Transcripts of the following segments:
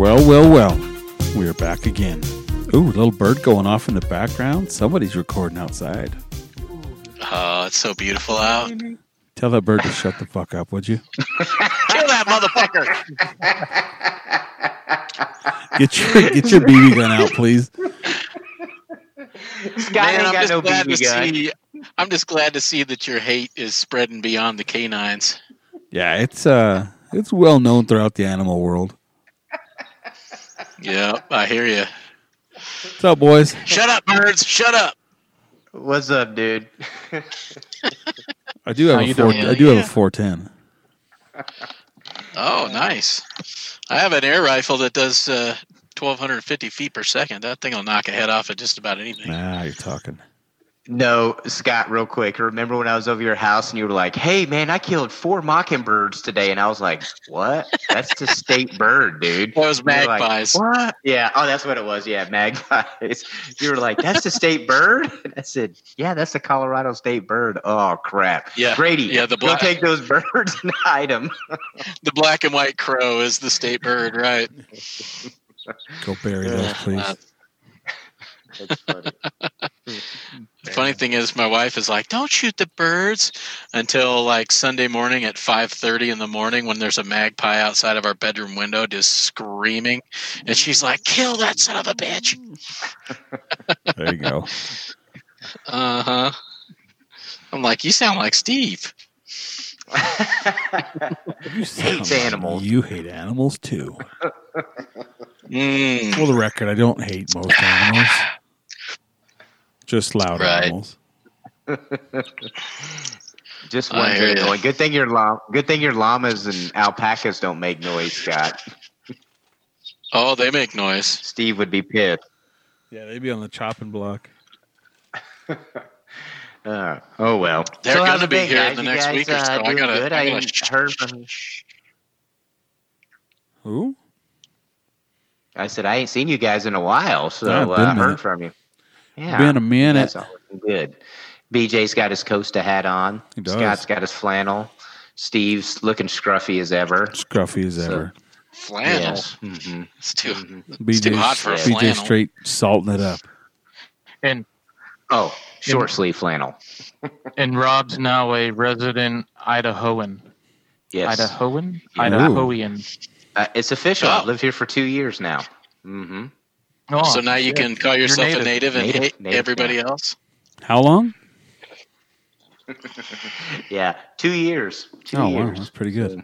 Well, well, well. We are back again. Ooh, little bird going off in the background. Somebody's recording outside. Oh, it's so beautiful out. Tell that bird to shut the fuck up, would you? Kill that motherfucker. Get your get your BB gun out, please. Scott Man, ain't I'm got just no glad BB to gun. see. I'm just glad to see that your hate is spreading beyond the canines. Yeah, it's uh it's well known throughout the animal world. Yeah, I hear you. What's up, boys? Shut up, birds. Shut up. What's up, dude? I do have How a you four, doing? I do have a four ten. Oh, nice. I have an air rifle that does uh, 1,250 feet per second. That thing will knock a head off at just about anything. Ah, you're talking. No, Scott, real quick. Remember when I was over your house and you were like, "Hey, man, I killed four mockingbirds today," and I was like, "What? That's the state bird, dude." That was You were like, magpies. what? Yeah. Oh, that's what it was. Yeah, magpies. You were like, "That's the state bird." And I said, "Yeah, that's the Colorado state bird." Oh crap. Yeah, Grady, yeah, the black. go black- take those birds and hide them. The black and white crow is the state bird, right? Go bury those, please. That's funny. The funny thing is, my wife is like, "Don't shoot the birds," until like Sunday morning at five thirty in the morning when there's a magpie outside of our bedroom window just screaming, and she's like, "Kill that son of a bitch!" There you go. Uh huh. I'm like, "You sound like Steve." You sound like animals. You hate animals too. Mm. For the record, I don't hate most animals. Just loud Right. animals. Just I one hear thing. Good thing your llama, good thing your llamas and alpacas don't make noise, Scott. Oh, they make noise. Steve would be pissed. Yeah, they'd be on the chopping block. Uh, oh well. They're how's gonna be been, here guys? the next guys, week or uh, so. I gotta- Good? I I, gotta sh- heard from. Who? I said I ain't seen you guys in a while, so Yeah, uh, been a I minute. heard from you. Yeah, Been a minute. That's all good. BJ's got his Costa hat on. He does. Scott's got his flannel. Steve's looking scruffy as ever. Scruffy as So- ever. Flannel. Yes. Mhm. It's too. Mhm. It's too hot for a BJ flannel. straight salting it up. And Oh, short sleeve flannel. and Rob's now a resident Idahoan. Yes. Idahoan? Yeah. Idahoan. Uh, it's official. Oh. I've lived here for two years now. hmm Oh, so now you can call yourself native. a native and Native- hate native, everybody yeah. else. How long? Yeah, two years. Two oh wow, years. that's pretty good.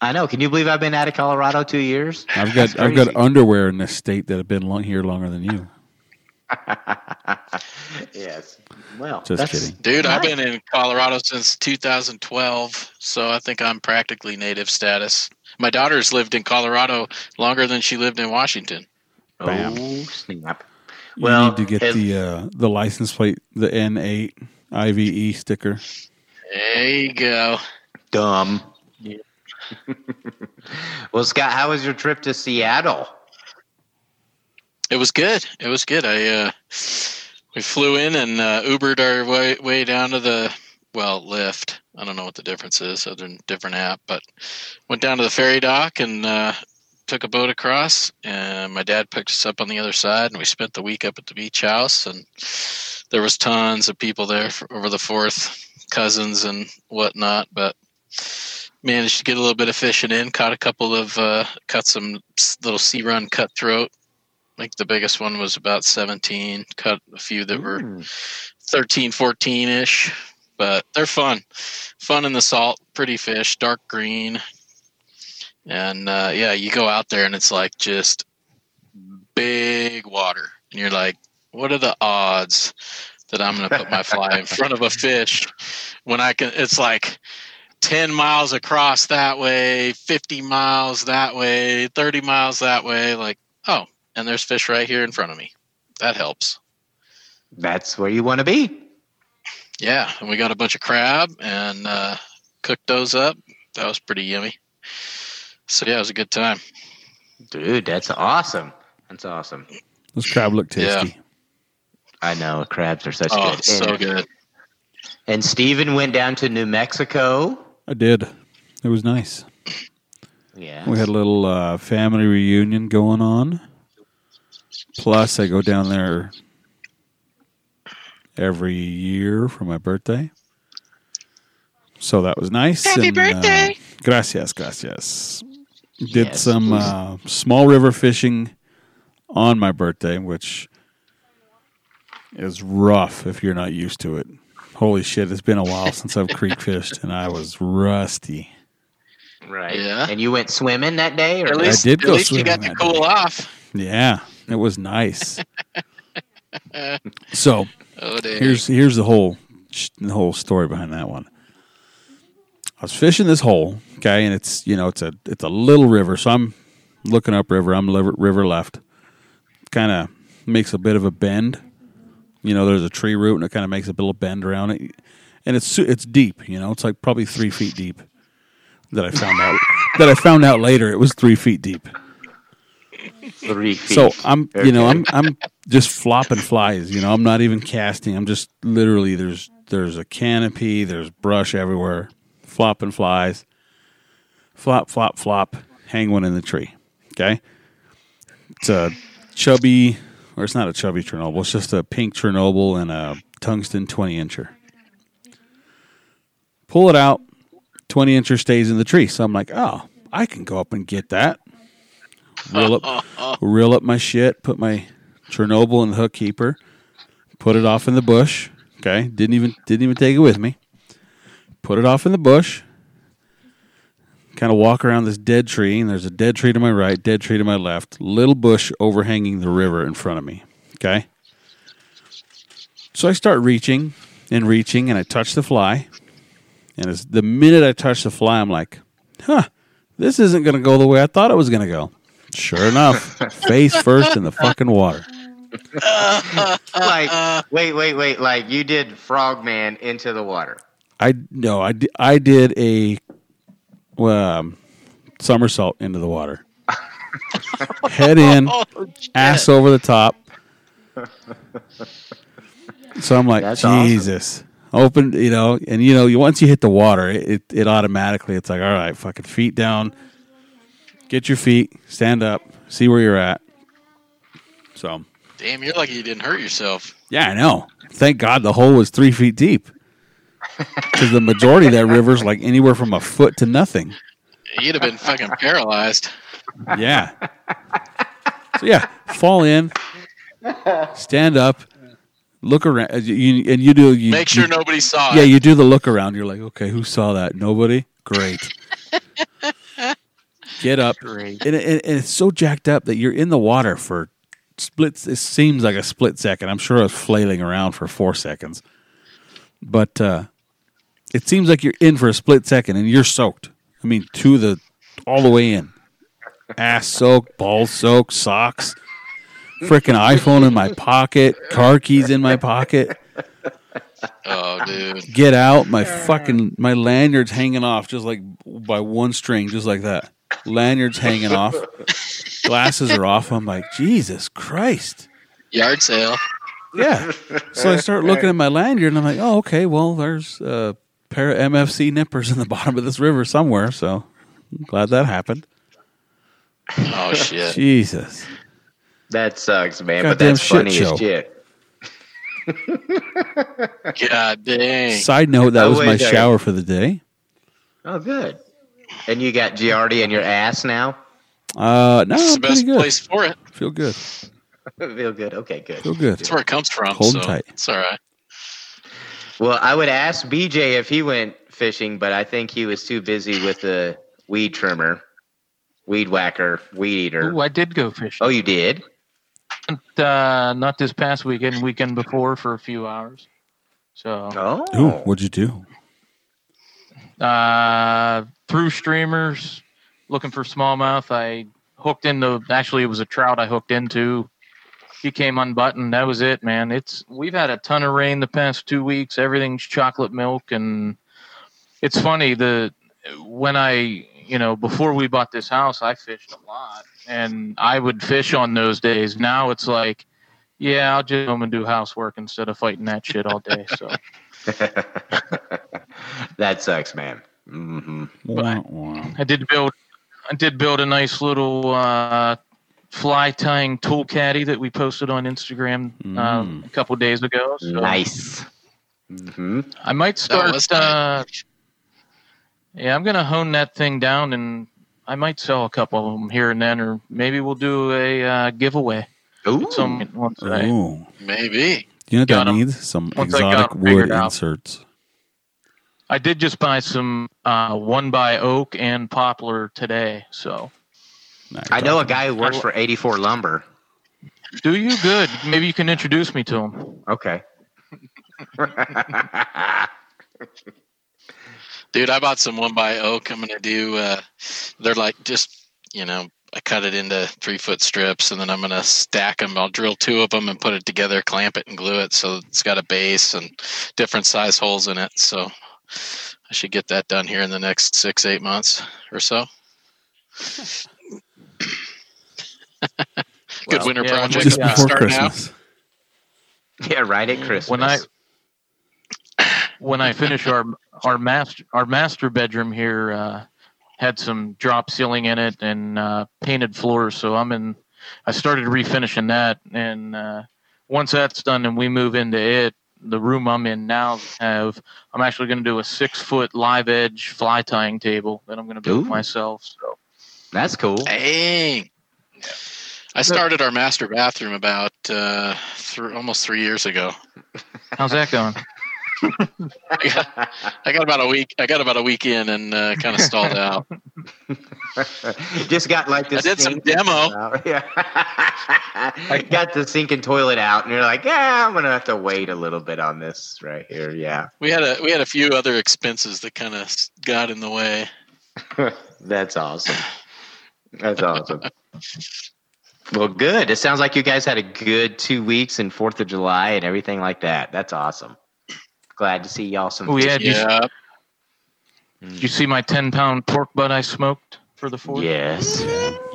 I know. Can you believe I've been out of Colorado two years? I've got I've got underwear in this state that have been long, here longer than you. yes. Well, Just that's- kidding. Dude, I've been in Colorado since 2012, so I think I'm practically native status. My daughter's lived in Colorado longer than she lived in Washington. Bam. Oh snap! You Well, need to get if- the uh, the license plate, the N8 IVE sticker. There you go. Dumb. Yeah. well, Scott, how was your trip to Seattle? It was good. It was good. I uh, we flew in and uh, Ubered our way way down to the well Lyft. I don't know what the difference is other than different app, but went down to the ferry dock and uh, took a boat across. And my dad picked us up on the other side, and we spent the week up at the beach house. And there was tons of people there for, over the Fourth, cousins and whatnot, but. Managed to get a little bit of fishing in. Caught a couple of, uh, caught some little sea run cutthroat I think the biggest one was about 17. Cut a few that were Mm. 13, 14 ish, but they're fun. Fun in the salt, pretty fish, dark green. And uh, yeah, you go out there and it's like just big water. And you're like, what are the odds that I'm going to put my fly in front of a fish when I can? It's like 10 miles across that way, 50 miles that way, 30 miles that way. Like, oh, and there's fish right here in front of me. That helps. That's where you want to be. Yeah, and we got a bunch of crab and uh, cooked those up. That was pretty yummy. So yeah, it was a good time. Dude, that's awesome. That's awesome. Those crab look tasty. Yeah. tasty. I know crabs are such oh, good. so and, good. And Steven went down to New Mexico. I did. It was nice. Yeah. We had a little uh, family reunion going on. Plus, I go down there every year for my birthday. So that was nice. Happy and, uh, birthday. gracias, gracias. Did Yes, some uh, small river fishing on my birthday, which is rough if you're not used to it. Holy shit, it's been a while since I've creek fished, and I was rusty. Right. Yeah. And you went swimming that day, or At least, I did at go least you got to cool day. off. Yeah, it was nice. so Oh, here's here's the whole the whole story behind that one. I was fishing this hole, okay, and it's you know it's a it's a little river, so I'm looking up river. I'm river left. Kind of makes a bit of a bend. You know, there's a tree root, and it kind of makes a little bend around it, and it's it's deep. You know, it's like probably three feet deep. That I found out that I found out later it was three feet deep. three feet? So I'm, you know, I'm, I'm just flopping flies. You know, I'm not even casting. I'm just literally there's there's a canopy, there's brush everywhere, flopping flies, flop, flop, flop. Hang one in the tree. Okay, it's a chubby, or it's not a chubby Chernobyl. It's just a pink Chernobyl and a tungsten 20 incher. Pull it out. 20 incher stays in the tree. So I'm like, oh, I can go up and get that. Reel up, reel up my shit, put my Chernobyl in the hook keeper, put it off in the bush. Okay, didn't even didn't even take it with me. Put it off in the bush. Kind of walk around this dead tree, and there's a dead tree to my right, dead tree to my left, little bush overhanging the river in front of me. Okay. So I start reaching and reaching, and I touch the fly. And as the minute I touch the fly, I'm like, huh, this isn't going to go the way I thought it was going to go. Sure enough, face first in the fucking water. like, wait, wait, wait. Like you did Frogman into the water. I no, I, di- I did a um, somersault into the water, head in, Oh, ass over the top. So I'm like, That's awesome. Jesus. Open, you know, and you know, you once you hit the water, it, it automatically it's like, all right, fucking feet down, get your feet, stand up, see where you're at. So Damn, you're lucky you didn't hurt yourself. yeah, I know. Thank God the hole was three feet deep. Because the majority of that river's like anywhere from a foot to nothing. You'd have been fucking paralyzed. Yeah. So yeah, fall in, stand up, look around, uh, you, and you do. You, Make sure you- nobody saw Yeah, it. you do the look around. You're like, okay, who saw that? Nobody. Great. Get up, Great. and, it, and it's so jacked up that you're in the water for splits. It seems like a split second. I'm sure I was flailing around for four seconds, but uh, it seems like you're in for a split second, and you're soaked. I mean, to the all the way in, ass soaked, balls soaked, socks, freaking iPhone in my pocket, car keys in my pocket Oh, dude. get out. My fucking my lanyard's hanging off just like by one string, just like that. Lanyard's hanging off. Glasses are off. I'm like, Jesus Christ. Yard sale. Yeah. So I start looking at my lanyard and I'm like, oh, okay, well, there's a pair of MFC nippers in the bottom of this river somewhere. So I'm glad that happened. Oh, shit. Jesus. That sucks, man. but Goddamn that's shit funny show. as shit. God dang. Side note, that Oh, was wait my a second. shower for the day. Oh, good. And you got Giardi in your ass now. Uh, no, It's the best good. place for it. Feel good. Feel good. Okay, good. Feel good. That's where it comes from. Hold so tight. It's all right. Well, I would ask BJ if he went fishing, but I think he was too busy with the weed trimmer, weed whacker, weed eater. Ooh, I did go fishing. Oh, you did? Uh, not this past weekend, weekend before for a few hours. So Oh. Ooh, what'd you do? uh, through streamers, looking for smallmouth. I hooked into. Actually, it was a trout I hooked into. He came unbuttoned. That was it, man. It's we've had a ton of rain the past two weeks. Everything's chocolate milk, and it's funny the when I you know before we bought this house, I fished a lot, and I would fish on those days. Now it's like, yeah, I'll just home and do housework instead of fighting that shit all day. So. that sucks, man. hmm Wah, wah. I did build. I did build a nice little uh, fly tying tool caddy that we posted on Instagram uh, Mm. a couple days ago. So Nice. hmm I might start. Uh, yeah, I'm gonna hone that thing down, and I might sell a couple of them here and then, or maybe we'll do a uh, giveaway. Ooh. Some once I, Ooh. Maybe. You know what Got that 'em. needs? Some Once I got exotic 'em wood out. inserts. I did just buy some uh, one by oak and poplar today. So Nah, I know a guy who works for 84 Lumber. do you good? Maybe you can introduce me to him. Okay. Dude, I bought some one by oak. I'm gonna do. Uh, they're like just you know. I cut it into three foot strips, and then I'm gonna stack them. I'll drill two of them and put it together, clamp it, and glue it so it's got a base and different size holes in it. So I should get that done here in the next six eight months or so. Good Well, winter yeah, project. just Yeah. before Starting out. Christmas. yeah, right at Christmas. When I when I finish our our master our master bedroom here uh, had some drop ceiling in it and uh, painted floors. So I'm in. I started refinishing that, and uh, once that's done and we move into it, the room I'm in now have. I'm actually going to do a six foot live edge fly tying table that I'm going to build Ooh. myself. So That's cool. Dang. I started our master bathroom about uh, th- almost three years ago. how's that going? I got, I got about a week. I got about a week in and uh, kind of stalled out. Just got like this. I did some demo. Yeah. I got the sink and toilet out, and you're like, yeah, I'm gonna have to wait a little bit on this right here. Yeah, We had a we had a few other expenses that kind of got in the way. that's awesome. That's awesome. Well, good. It sounds like you guys had a good two weeks and Fourth of July and everything like that. That's awesome. Glad to see y'all some. Oh, yeah. Did you- Yeah, Did you see my ten pound pork butt I smoked for the fourth? Yes.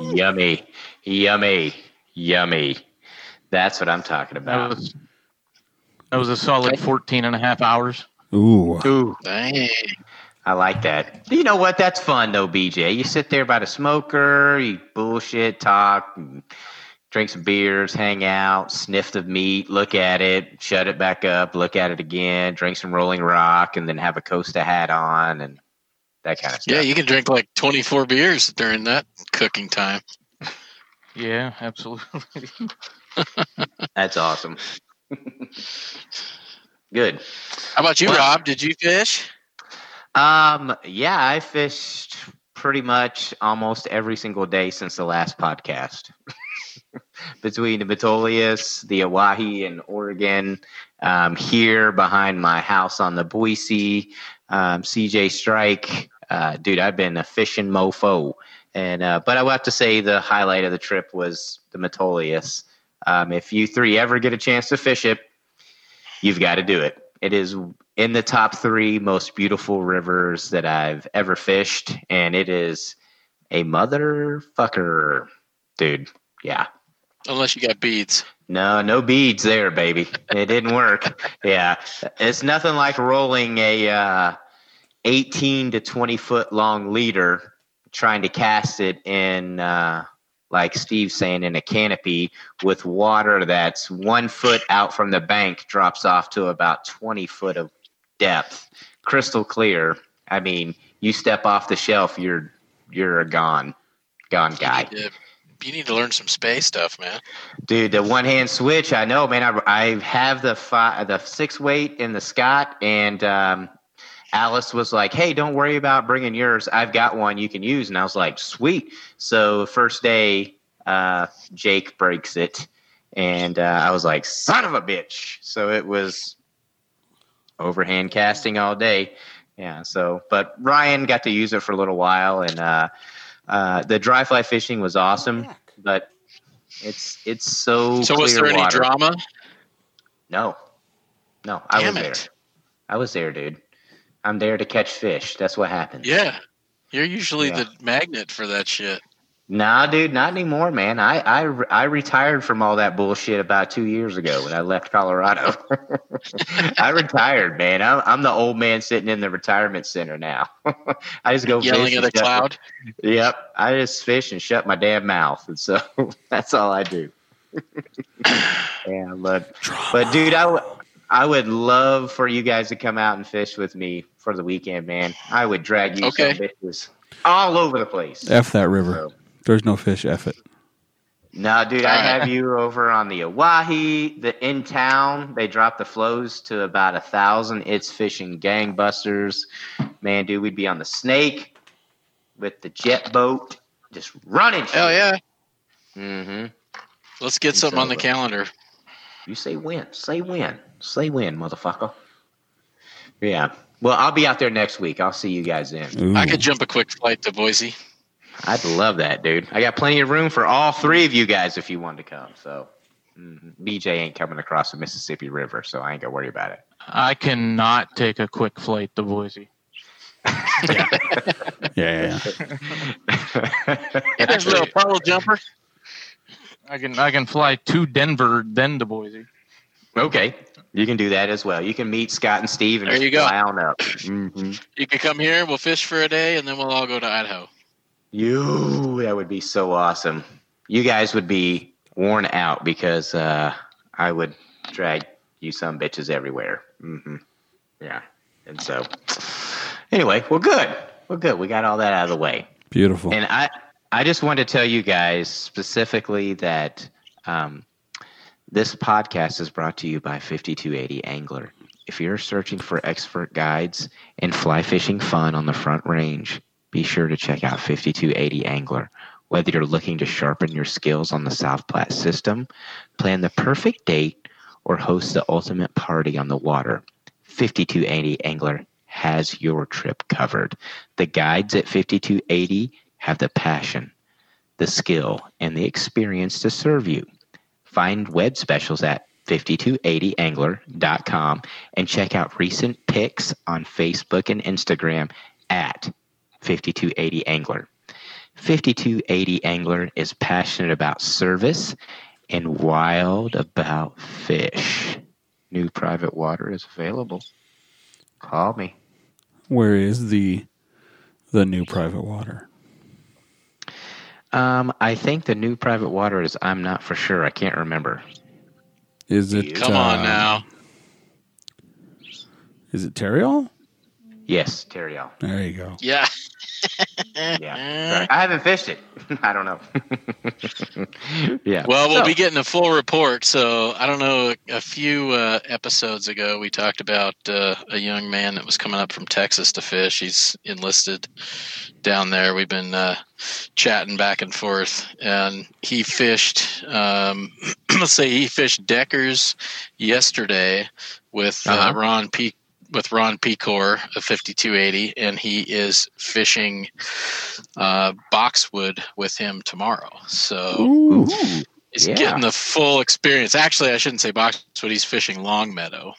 Yummy. Yummy. Yummy. That's what I'm talking That about. was that was a solid 14 and a half hours. Ooh. Ooh, dang. I like that. You know what? That's fun though, BJ. You sit there by the smoker, you bullshit, talk, drink some beers, hang out, sniff the meat, look at it, shut it back up, look at it again, drink some Rolling Rock, and then have a Costa hat on and that kind of stuff. Yeah, you can drink like twenty four beers during that cooking time. Yeah, absolutely. That's awesome. Good. How about you, Well- Rob? Did you fish? Um, yeah, I fished pretty much almost every single day since the last podcast. Between the Metolius, the Owyhee, and Oregon, um, here behind my house on the Boise, um, CJ Strike, uh, dude, I've been a fishing mofo. And uh, but I will have to say the highlight of the trip was the Metolius. Um, if you three ever get a chance to fish it, you've got to do it. It is in the top three most beautiful rivers that I've ever fished, and it is a motherfucker, dude. Yeah, Unless you got beads. no, no beads there, baby. It didn't work. yeah, it's nothing like rolling a uh, eighteen to twenty foot long leader, trying to cast it in. Uh, like Steve's saying, in a canopy with water that's one foot out from the bank, drops off to about 20 foot of depth, crystal clear. I mean, you step off the shelf, you're you're a gone, gone guy. You need, to, you need to learn some Spey stuff, man. Dude, the one hand switch, I know, man. I, I have the five, the six weight in the Scott, and um, Alice was like, "Hey, don't worry about bringing yours. I've got one you can use." And I was like, "Sweet." So first day, uh, Jake breaks it, and uh, I was like, "Son of a bitch!" So it was overhand casting all day. Yeah. So, but Ryan got to use it for a little while, and uh, uh, the dry fly fishing was awesome, but it's it's so. So was clear there any drama? No, no, I Damn was it. there. I was there, dude. I'm there to catch fish. That's what happens. Yeah. You're usually Yeah. the magnet for that shit. Nah, dude, not anymore, man. I, I I retired from all that bullshit about two years ago when I left Colorado. I retired, man. I'm I'm the old man sitting in the retirement center now. I just go Yelling at and a shut- cloud. Yep, I just fish and shut my damn mouth, and so that's all I do. yeah, but but dude, I would I would love for you guys to come out and fish with me for the weekend, man. I would drag you Okay. some bitches all over the place. F that river. So- There's no fish. F it. No, dude, I have you over on the Owyhee, the in town. They dropped the flows to about a thousand. It's fishing gangbusters. Man, dude, we'd be on the snake with the jet boat, just running. Hell yeah. Mm-hmm. Let's get something on the calendar. You say when? Say when? Say when, motherfucker. Yeah. Well, I'll be out there next week. I'll see you guys then. Ooh. I could jump a quick flight to Boise. I'd love that, dude. I got plenty of room for all three of you guys if you wanted to come. So, mhm. BJ ain't coming across the Mississippi River, so I ain't gonna worry about it. I cannot take a quick flight to Boise. yeah, yeah, yeah. There's a puddle jumper. I can I can fly to Denver then to Boise. okay, you can do that as well. You can meet Scott and Steve and There you go. fly on up. hmm You can come here, we'll fish for a day, and then we'll all go to Idaho. You, that would be so awesome. You guys would be worn out because uh, I would drag you some bitches everywhere. Mm-hmm. Yeah, and so anyway, we're good. We're good. We got all that out of the way. Beautiful. And I, I just wanted to tell you guys specifically that um, this podcast is brought to you by 5280 Angler. If you're searching for expert guides and fly fishing fun on the front range, be sure to check out 5280 Angler. Whether you're looking to sharpen your skills on the South Platte system, plan the perfect date, or host the ultimate party on the water, 5280 Angler has your trip covered. The guides at 5280 have the passion, the skill, and the experience to serve you. Find web specials at 5280angler.com and check out recent pics on Facebook and Instagram at 5280angler. 5280 Angler is passionate about service and wild about fish. New private water is available. Call me. Where is the the new private water? Um, I think the new private water is. I'm not for sure. I can't remember. Is it? Come on uh, now. Is it Tarryall? Yes, Tarryall. There you go. Yeah. Yeah. Sorry, I haven't fished it. I don't know. yeah. Well, we'll So- be getting a full report. So I don't know. A few uh, episodes ago, we talked about uh, a young man that was coming up from Texas to fish. He's enlisted down there. We've been uh, chatting back and forth, and he fished. Um, let's say he fished Deckers yesterday with uh, Uh-huh. Ron P. With Ron Pecor of 5280, and he is fishing uh, boxwood with him tomorrow. So Ooh. Ooh, He's Yeah. getting the full experience. Actually, I shouldn't say boxwood. He's fishing long meadow.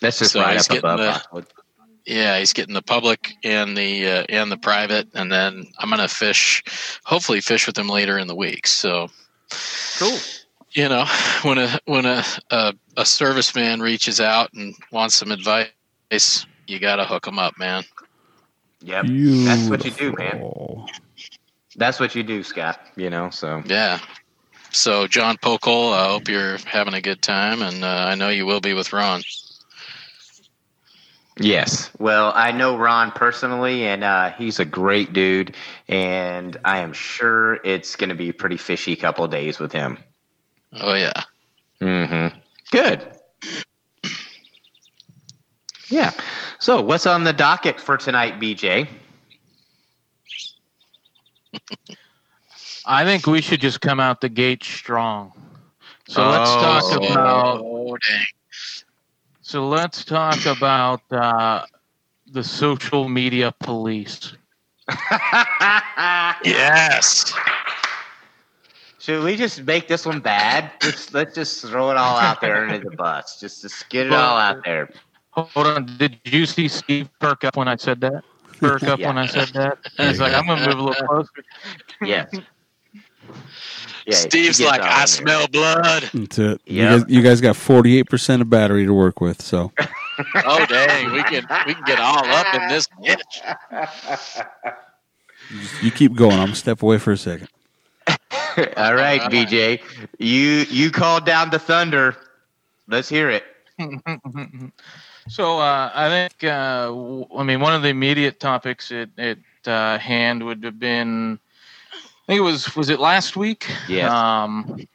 that's just So right he's up getting above. the- Boxwood. Yeah, he's getting the public and the uh, and the private, and then I'm gonna fish. Hopefully, fish with him later in the week. So, Cool. you know, when a when a a, a serviceman reaches out and wants some advice, you gotta hook them up, man. Yep. That's what you do, man. That's what you do, Scott. You know. So Yeah. So, John Pokol, I hope you're having a good time, and uh, I know you will be with Ron. yes. Well, I know Ron personally, and uh, he's a great dude, and I am sure it's going to be a pretty fishy couple of days with him. Oh yeah. Mm-hmm. Good. Yeah. So, what's on the docket for tonight, BJ? I think we should just come out the gate strong. So let's Oh. talk about Oh dang. so let's talk about uh, the social media police. Yes. Should we just make this one bad? Just, let's just throw it all out there into the bus. Just, just get it all out there. Hold on, did you see Steve perk up when I said that? perk up Yeah. when I said that. He's like, I'm gonna move a little closer. Yes. Yeah, Steve's like, all in I there. smell blood. That's it. You, guys, you guys got 48% of battery to work with. So Oh dang, we can we can get all up in this bitch. you keep going. I'm going to step away for a second. All right, BJ, you you called down the thunder. Let's hear it. So uh, I think, uh, w- I mean, one of the immediate topics at, at uh, hand would have been, I think it was, was it last week? Yes. Um,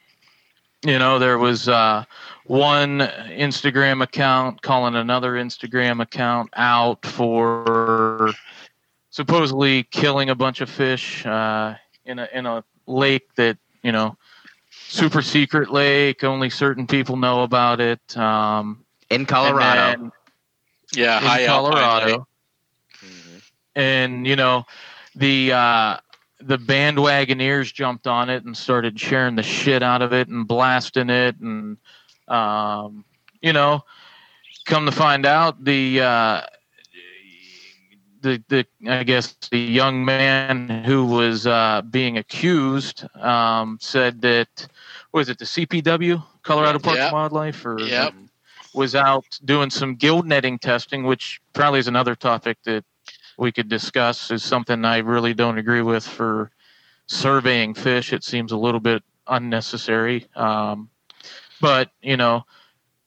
you know, there was uh, one Instagram account calling another Instagram account out for supposedly killing a bunch of fish uh, in a in a lake that you know super secret lake. Only certain people know about it. Um, In Colorado. Yeah, in high alpine lake. Colorado, and you know the uh, the bandwagoneers jumped on it and started sharing the shit out of it and blasting it, and um, you know, come to find out the. Uh, the, the I guess the young man who was uh, being accused um, said that was it the CPW Colorado Parks Yep. and Wildlife or Yep. Was out doing some gill netting testing, which probably is another topic that we could discuss. Is something I really don't agree with for surveying fish. It seems a little bit unnecessary. Um, but you know,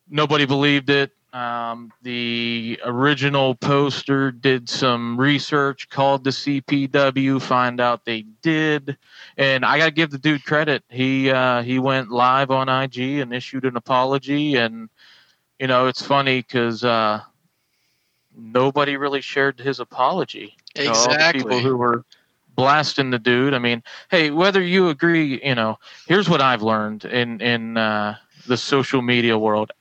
nobody believed it. Um, the original poster did some research, called the CPW, find out they did, and I got to give the dude credit. He uh, he went live on IG and issued an apology, and you know it's funny because uh, nobody really shared his apology. You know, Exactly. people who were blasting the dude. I mean, hey, whether you agree, you know, here's what I've learned in in uh, the social media world.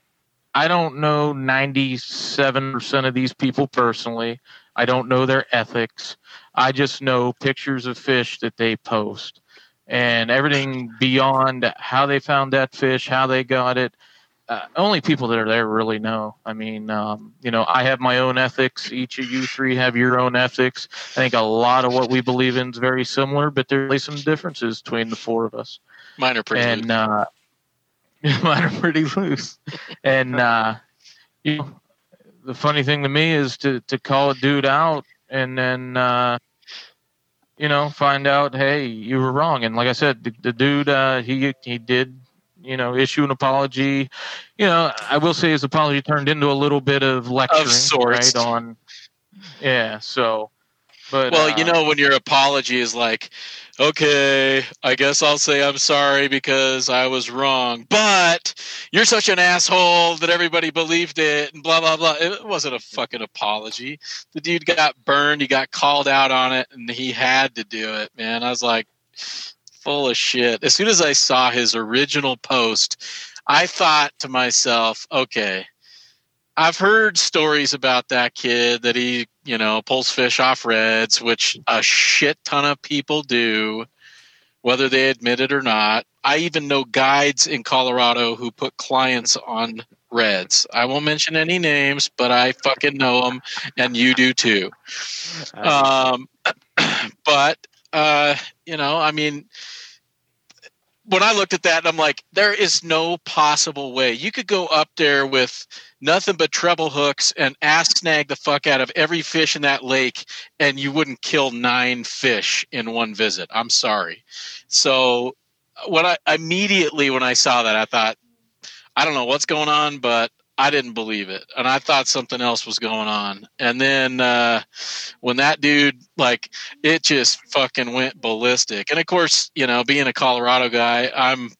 I don't know 97% of these people personally. I don't know their ethics. I just know pictures of fish that they post. And everything beyond how they found that fish, how they got it, uh, only people that are there really know. I mean, um, you know, I have my own ethics. Each of you three have your own ethics. I think a lot of what we believe in is very similar, but there's really some differences between the four of us Mine are pretty and loose. uh, mine are pretty loose. And uh, you know, the funny thing to me is to to call a dude out and then uh, you know find out, hey, you were wrong. And like I said, the, the dude uh, he he did you know issue an apology. You know, I will say his apology turned into a little bit of lecturing, sorts. right? On yeah, so. But well, you uh, know, when your apology is like, okay, I guess I'll say I'm sorry because I was wrong, but you're such an asshole that everybody believed it and blah, blah, blah. It wasn't a fucking apology. The dude got burned, he got called out on it, and he had to do it, man. I was like, full of shit. As soon as I saw his original post, I thought to myself, okay, I've heard stories about that kid that he, you know, pulls fish off reds, which a shit ton of people do, whether they admit it or not. I even know guides in Colorado who put clients on reds. I won't mention any names, but I fucking know them, and you do too. Um, but uh, you know, I mean, when I looked at that, I'm like, there is no possible way you could go up there with nothing but treble hooks and ass snag the fuck out of every fish in that lake, and you wouldn't kill nine fish in one visit. I'm sorry. So uh, when I immediately when I saw that, I thought, I don't know what's going on, but I didn't believe it, and I thought something else was going on. And then uh, when that dude like it just fucking went ballistic. And of course, you know, being a Colorado guy, I'm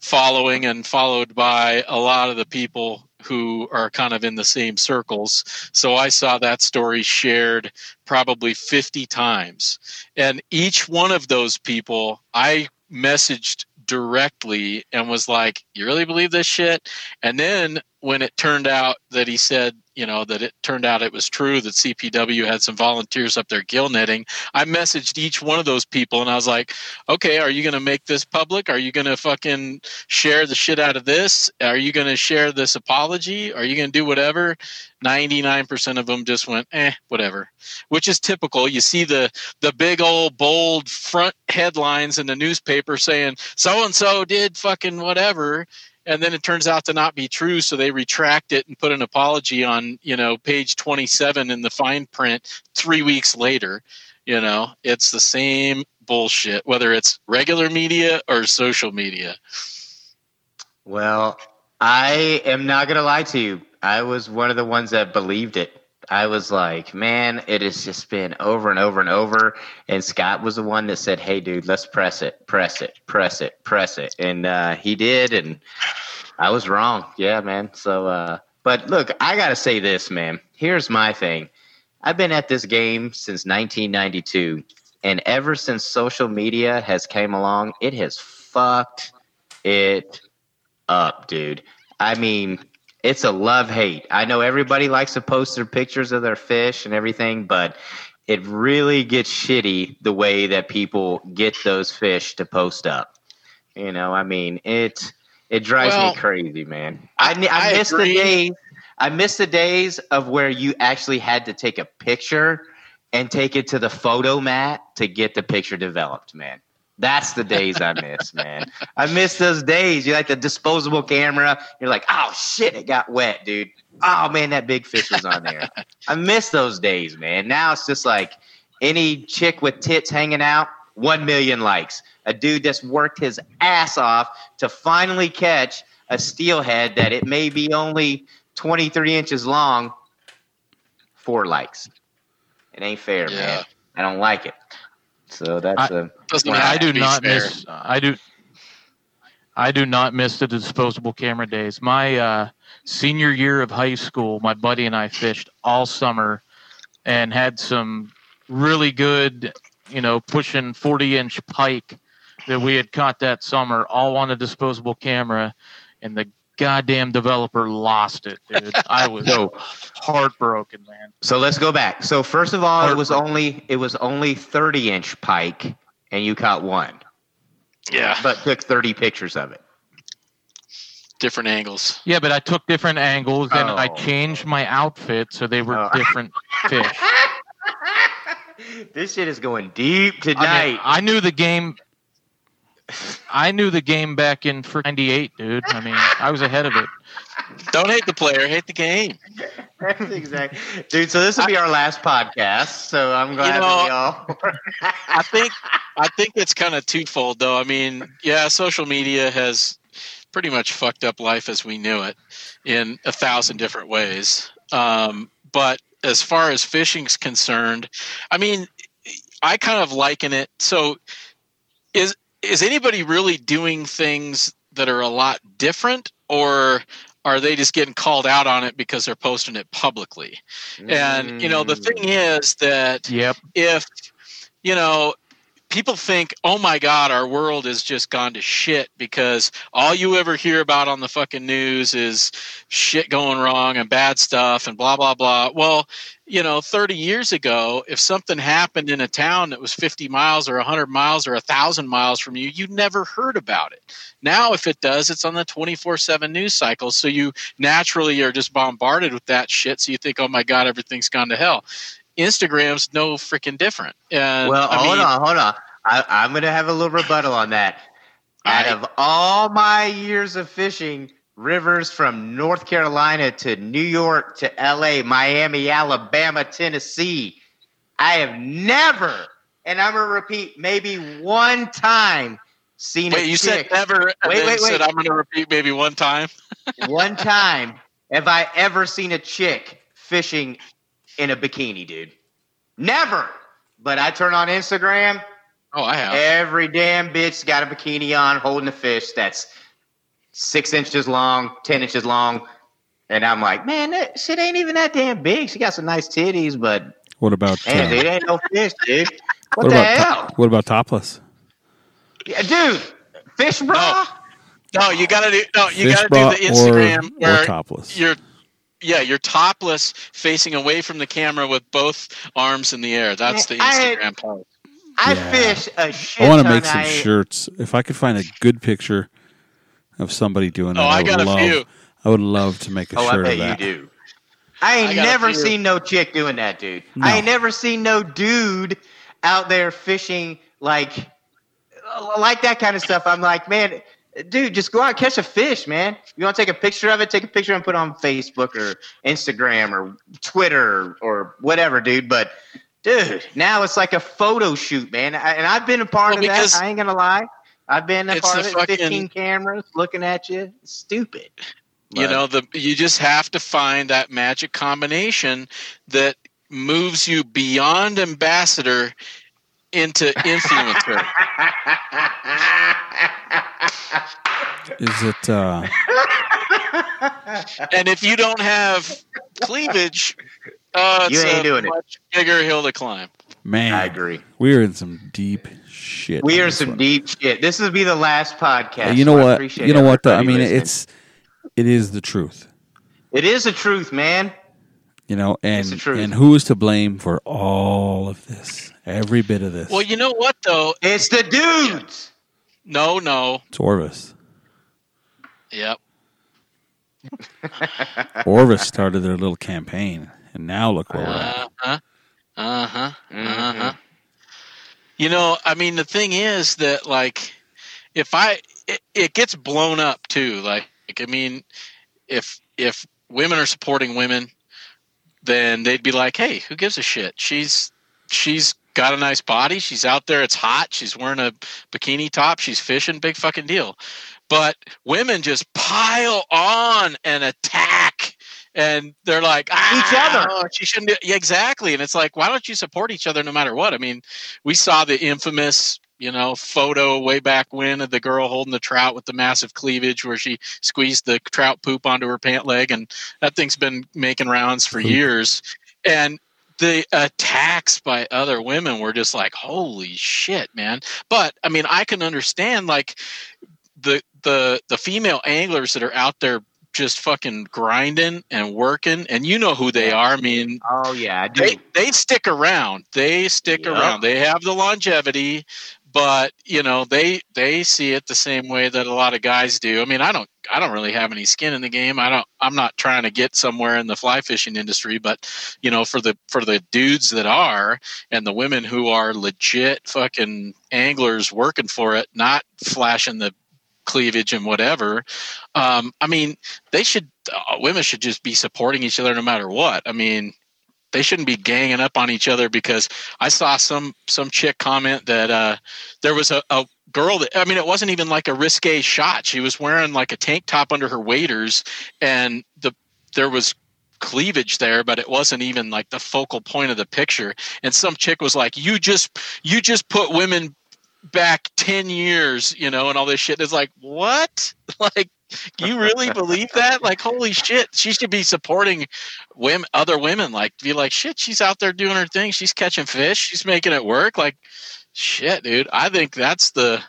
following and followed by a lot of the people who are kind of in the same circles. So I saw that story shared probably 50 times. And each one of those people I messaged directly and was like, You really believe this shit? And then when it turned out that he said, you know, that it turned out it was true that CPW had some volunteers up there gill netting, I messaged each one of those people and I was like, okay, are you going to make this public? Are you going to fucking share the shit out of this? Are you going to share this apology? Are you going to do whatever? 99% of them just went, eh, whatever, which is typical. You see the, the big old bold front headlines in the newspaper saying, so and so did fucking whatever and then it turns out to not be true so they retract it and put an apology on you know page 27 in the fine print three weeks later you know it's the same bullshit whether it's regular media or social media Well, I am not gonna lie to you. I was one of the ones that believed it. I was like, man, it has just been over and over and over. And Scott was the one that said, "Hey, dude, let's press it, press it, press it, press it," and uh, he did, and I was wrong. Yeah, man. So, uh, but look, I gotta say this, man. Here's my thing. I've been at this game since 1992, and ever since social media has came along, it has fucked it up, dude. I mean, it's a love hate. I know everybody likes to post their pictures of their fish and everything, but it really gets shitty the way that people get those fish to post up. You know, I mean, it it drives Well, me crazy, man. I I, I miss the days. I miss the days of where you actually had to take a picture and take it to the photo mat to get the picture developed, man. That's the days I miss, man. I miss those days. You like the disposable camera. You're like, oh shit, it got wet, dude. Oh man, that big fish was on there. I miss those days, man. Now it's just like any chick with tits hanging out, one million likes. A dude that's worked his ass off to finally catch a steelhead that it may be only 23 inches long, four likes. It ain't fair, Yeah. man. I don't like it. So that's a Doesn't Well, I do not fair. miss. I do. I do not miss the disposable camera days. My uh, senior year of high school, my buddy and I fished all summer, and had some really good, you know, pushing forty inch pike that we had caught that summer, all on a disposable camera, and the goddamn developer lost it, dude. I was So- heartbroken, man. So let's go back. So first of all, it was only it was only 30 inch pike, and you caught one, Yeah, but took 30 pictures of it. different angles. Yeah, but I took different angles and I Oh. changed my outfit so they were Oh. different fish. this shit is going deep I, tonight. mean, I knew the game. I knew the game back in for '98, dude. I mean, I was ahead of it. Don't hate the player, hate the game. That's exactly, dude. So this will be our last podcast. So I'm glad know, that we all. I think I think it's kind of twofold though. I mean, yeah, social media has pretty much fucked up life as we knew it in a thousand different ways. Um, but as far as fishing's concerned, I mean, I kind of liken it. So, is is anybody really doing things that are a lot different, or are they just getting called out on it because they're posting it publicly? And you know, the mm. thing is that Yep. if you know people think oh my god our world has just gone to shit because all you ever hear about on the fucking news is shit going wrong and bad stuff and blah blah blah well you know 30 years ago if something happened in a town that was 50 miles or 100 miles or 1000 miles from you you never heard about it now if it does it's on the 24/7 news cycle so you naturally are just bombarded with that shit so you think oh my god everything's gone to hell Instagram's no freaking different. And well, I hold mean, on, hold on. I, I'm going to have a little rebuttal on that. Out I- of all my years of fishing, rivers from North Carolina to New York to LA, Miami, Alabama, Tennessee, I have never, and I'm going to repeat, maybe one time seen a wait, you said chick. never. And Wait, wait, Said wait. I'm going to repeat maybe one time. one time have I ever seen a chick fishing in a bikini, dude. Never. But I turn on Instagram, Oh, I have. every damn bitch got a bikini on holding a fish that's six inches long, 10 inches long. And I'm like, man, that shit ain't even that damn big. She got some nice titties, but What about man, uh, it ain't no fish, dude. What, what the about hell? what about topless? Yeah, dude, fish bra? No, you gotta do. No, you Fish gotta do the Instagram or, or where topless. you're, yeah, you're topless, facing away from the camera with both arms in the air. That's the I- Instagram post. I Yeah. fish a shit. I want to make some I- shirts. If I could find a good picture of somebody doing oh, that, Oh, I would got a love, few. I would love to make a Oh, I shirt bet of that. you do. I ain't I never seen no chick doing that, dude. No. I ain't never seen no dude out there fishing like like that kind of stuff. I'm like, man, dude, just go out and catch a fish, man. You want to take a picture of it? Take a picture and put it on Facebook or Instagram or Twitter or whatever, dude. But dude, now it's like a photo shoot, man. I, and I've been a part Well, of that. I ain't gonna lie. I've been a it's part of fucking- 15 cameras looking at you. It's stupid. You know, the you just have to find that magic combination that moves you beyond ambassador into influencer. Is it? Uh, and if you don't have cleavage, uh, You ain't a doing it. much bigger hill to climb. man, I agree. we're in some deep shit. We are some one. deep shit. This will be the last podcast. Uh, you know so what? You know what? Though I mean, listening. it's it is the truth. it is the truth, man. You know, and It's the truth. and who is to blame for all of this? Every bit of this. Well, you know what though? It's the dudes. No, no. it's Orvis. Yep. Orvis started their little campaign, and now look where we're at. Uh huh. Uh huh. Uh Mm-hmm. huh. You know, I mean, the thing is that like, if I, it, it gets blown up too. Like, I mean, if if women are supporting women, then they'd be like, hey, who gives a shit? She's she's got a nice body. She's out there. It's hot. She's wearing a bikini top. She's fishing. Big fucking deal. But women just pile on and attack. And they're like, ah, Each other. oh, She shouldn't. Do, yeah, exactly. And it's like, why don't you support each other no matter what? I mean, we saw the infamous, you know, photo way back when of the girl holding the trout with the massive cleavage, where she squeezed the trout poop onto her pant leg, and that thing's been making rounds for Poop. years. And the attacks by other women were just like, holy shit, man. But I mean, I can understand like the the the female anglers that are out there just fucking grinding and working, and you know who they are. I mean, Oh yeah, I do. they they stick around. They stick Yep. around. They have the longevity, but you know they they see it the same way that a lot of guys do. I mean, I don't I don't really have any skin in the game. I don't I'm not trying to get somewhere in the fly fishing industry, but you know for the for the dudes that are and the women who are legit fucking anglers working for it, not flashing the cleavage and whatever. Um, I mean, they should uh, women should just be supporting each other no matter what. I mean, they shouldn't be ganging up on each other because I saw some some chick comment that uh, there was a, a girl that I mean it wasn't even like a risque shot. She was wearing like a tank top under her waders, and the there was cleavage there but it wasn't even like the focal point of the picture and some chick was like you just you just put women back 10 years you know and all this shit. It's like what? Like you really believe that? Like holy shit she should be supporting women other women. Like be like shit she's out there doing her thing. She's catching fish. She's making it work. Like shit dude. I think that's the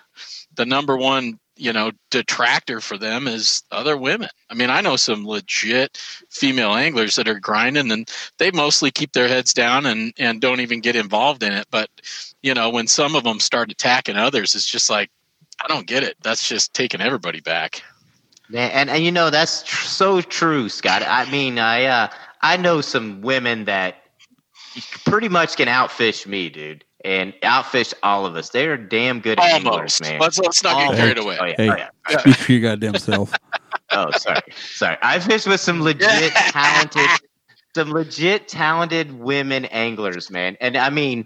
the number one you know detractor for them is other women. I mean i know some legit female anglers that are grinding and they mostly keep their heads down and and don't even get involved in it. But you know when some of them start attacking others it's just like i don't get it that's just taking everybody back Man, and and you know that's tr- so true, Scott. I mean, I uh, I know some women that pretty much can outfish me, dude, and outfish all of us. They're damn good anglers, man. let's let's not get carried away Oh yeah, Hey. oh, yeah. Speak for your goddamn self. Oh, sorry, sorry. I fished with some legit talented, some legit talented women anglers, man. And I mean,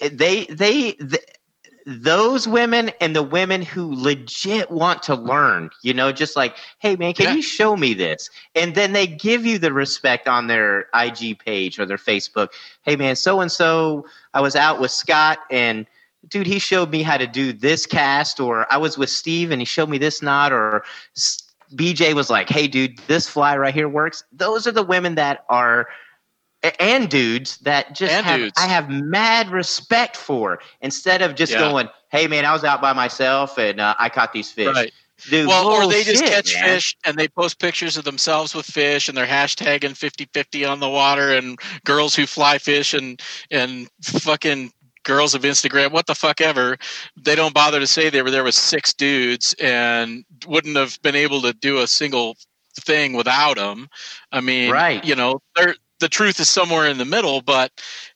they they. th those women and the women who legit want to learn, you know, just like, hey man, can Yeah. you show me this? And then they give you the respect on their IG page or their Facebook. Hey man, so and so, I was out with Scott and dude, he showed me how to do this cast, or I was with Steve and he showed me this knot, or BJ was like, hey dude, this fly right here works. Those are the women that are and dudes that just have, dudes. I have mad respect for instead of just Yeah. going, hey man, I was out by myself and uh, I caught these fish. right Dude, well, or they just bullshit, catch man. fish and they post pictures of themselves with fish and they're hashtagging 50-50 on the water and girls who fly fish and and fucking girls of Instagram, what the fuck ever. They don't bother to say they were there with six dudes and wouldn't have been able to do a single thing without them. I mean, Right. you know, they're the truth is somewhere in the middle, but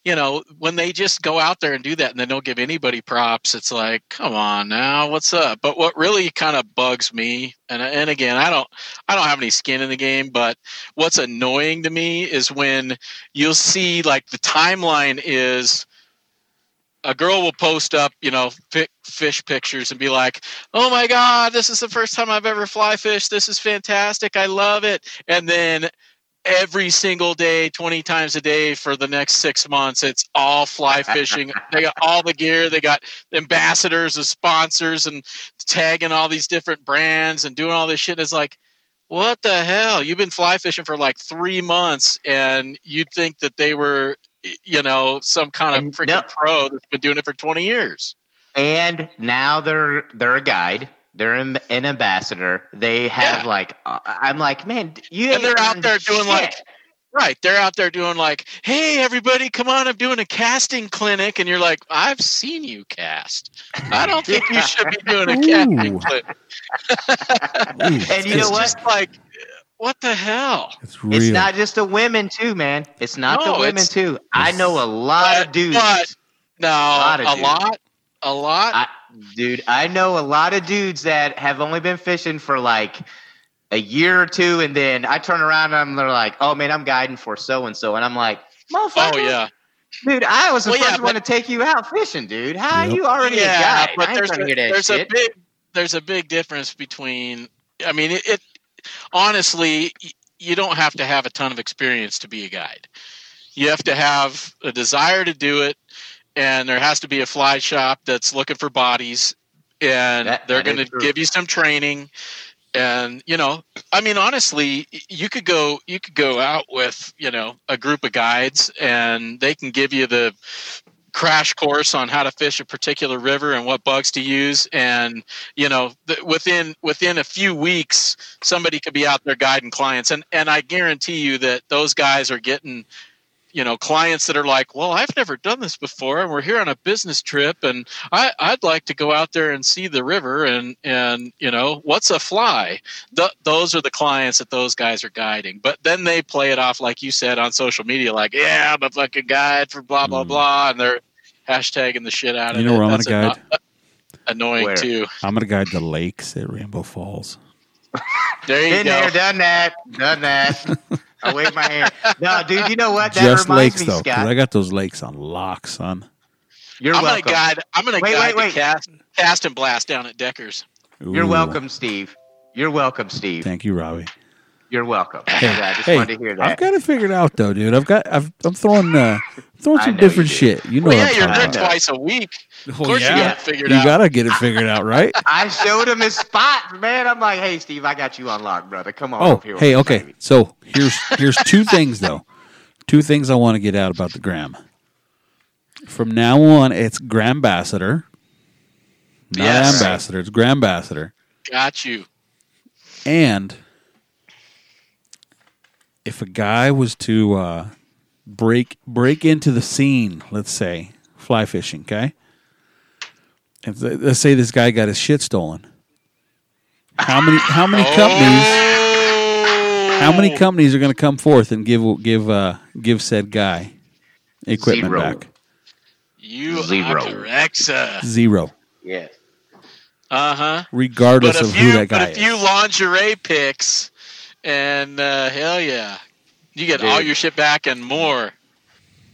you know, when they just go out there and do that and they don't give anybody props, it's like, come on now, what's up? But what really kind of bugs me, and and again, I don't I don't have any skin in the game, but what's annoying to me is when you'll see like the timeline is a girl will post up, you know, fish pictures and be like, "Oh my god, this is the first time I've ever fly fished. This is fantastic. I love it." And then every single day, 20 times a day for the next 6 months, it's all fly fishing. they got all the gear, they got ambassadors as sponsors and tagging all these different brands and doing all this shit. It's like what the hell? You've been fly fishing for like three months, and you'd think that they were, you know, some kind of And freaking no- pro that's been doing it for twenty years. and now they're they're a guide. They're an, an ambassador. They have Yeah. like uh, I'm like, man, you And they're out earned there doing, like. Right? They're out there doing like, "Hey, everybody, come on! I'm doing a casting clinic," and you're like, "I've seen you cast. I don't think you should be doing a casting clinic." And you know what? just like, what the hell? It's real. It's not just the women too, man. It's not No, the women too. I know a lot But- of dudes. but- No, lot a lot, a lot. I, dude, I know a lot of dudes that have only been fishing for like a year or two, and then I turn around and they're like, "Oh man, I'm guiding for so and so," and I'm like, "Motherfucker, oh yeah. dude, I was the Well, yeah, first one to take you out fishing, dude. How Yep. you already a yeah, guide? but I ain't there's trying a, that there's shit. a big there's a big difference between. I mean, it, it honestly, you don't have to have a ton of experience to be a guide. You have to have a desire to do it, and there has to be a fly shop that's looking for bodies, and That- they're going to give you some training. And you know, I mean, honestly, you could go you could go out with you know a group of guides, and they can give you the crash course on how to fish a particular river and what bugs to use. And you know th- within within a few weeks somebody could be out there guiding clients. And and I guarantee you that those guys are getting you know clients that are like well I've never done this before and we're here on a business trip and I I'd like to go out there and see the river and and you know what's a fly Th- those are the clients that those guys are guiding but then they play it off like you said on social media like yeah I'm a fucking guide for blah blah Mm. blah and they're hashtagging the shit out of You it know where I'm That's gonna anno- annoying Where? too I'm gonna guide the lakes at Rainbow Falls. there you Been go there, done that, done that. I wave my hand. No, dude, you know what? That Just reminds lakes me, though, 'cause Scott. I got those lakes on lock, son. You're I'm welcome. gonna guide I'm gonna Wait, guide wait, wait. the cast cast and blast down at Deckers You're welcome, Steve. You're welcome, Steve. Thank you, Robbie. You're welcome. Hey, yeah, I just hey, wanted to hear that. I've got it figured out though, dude. I've got I've, I'm throwing uh, throwing some different you shit. You know well yeah you're talking there twice a week of Well, course yeah. you got it figured You out You gotta get it figured out, right? I showed him his spot, man. I'm like, hey, Steve, I got you unlocked, brother. Come on. Oh, up here hey, with okay. baby. So here's here's two things though. Two things I want to get out about the gram. From now on, it's Grambassador. Not Yes. ambassador, it's Grambassador. got you And if a guy was to uh, break break into the scene, let's say fly fishing, okay, and th- let's say this guy got his shit stolen. How many how many companies oh. how many companies are going to come forth and give give uh, give said guy equipment Zero. back? you Zero. are Zero, Yeah. uh-huh regardless but of few who that guy but a is. few lingerie pics and uh, hell yeah you get all your shit back and more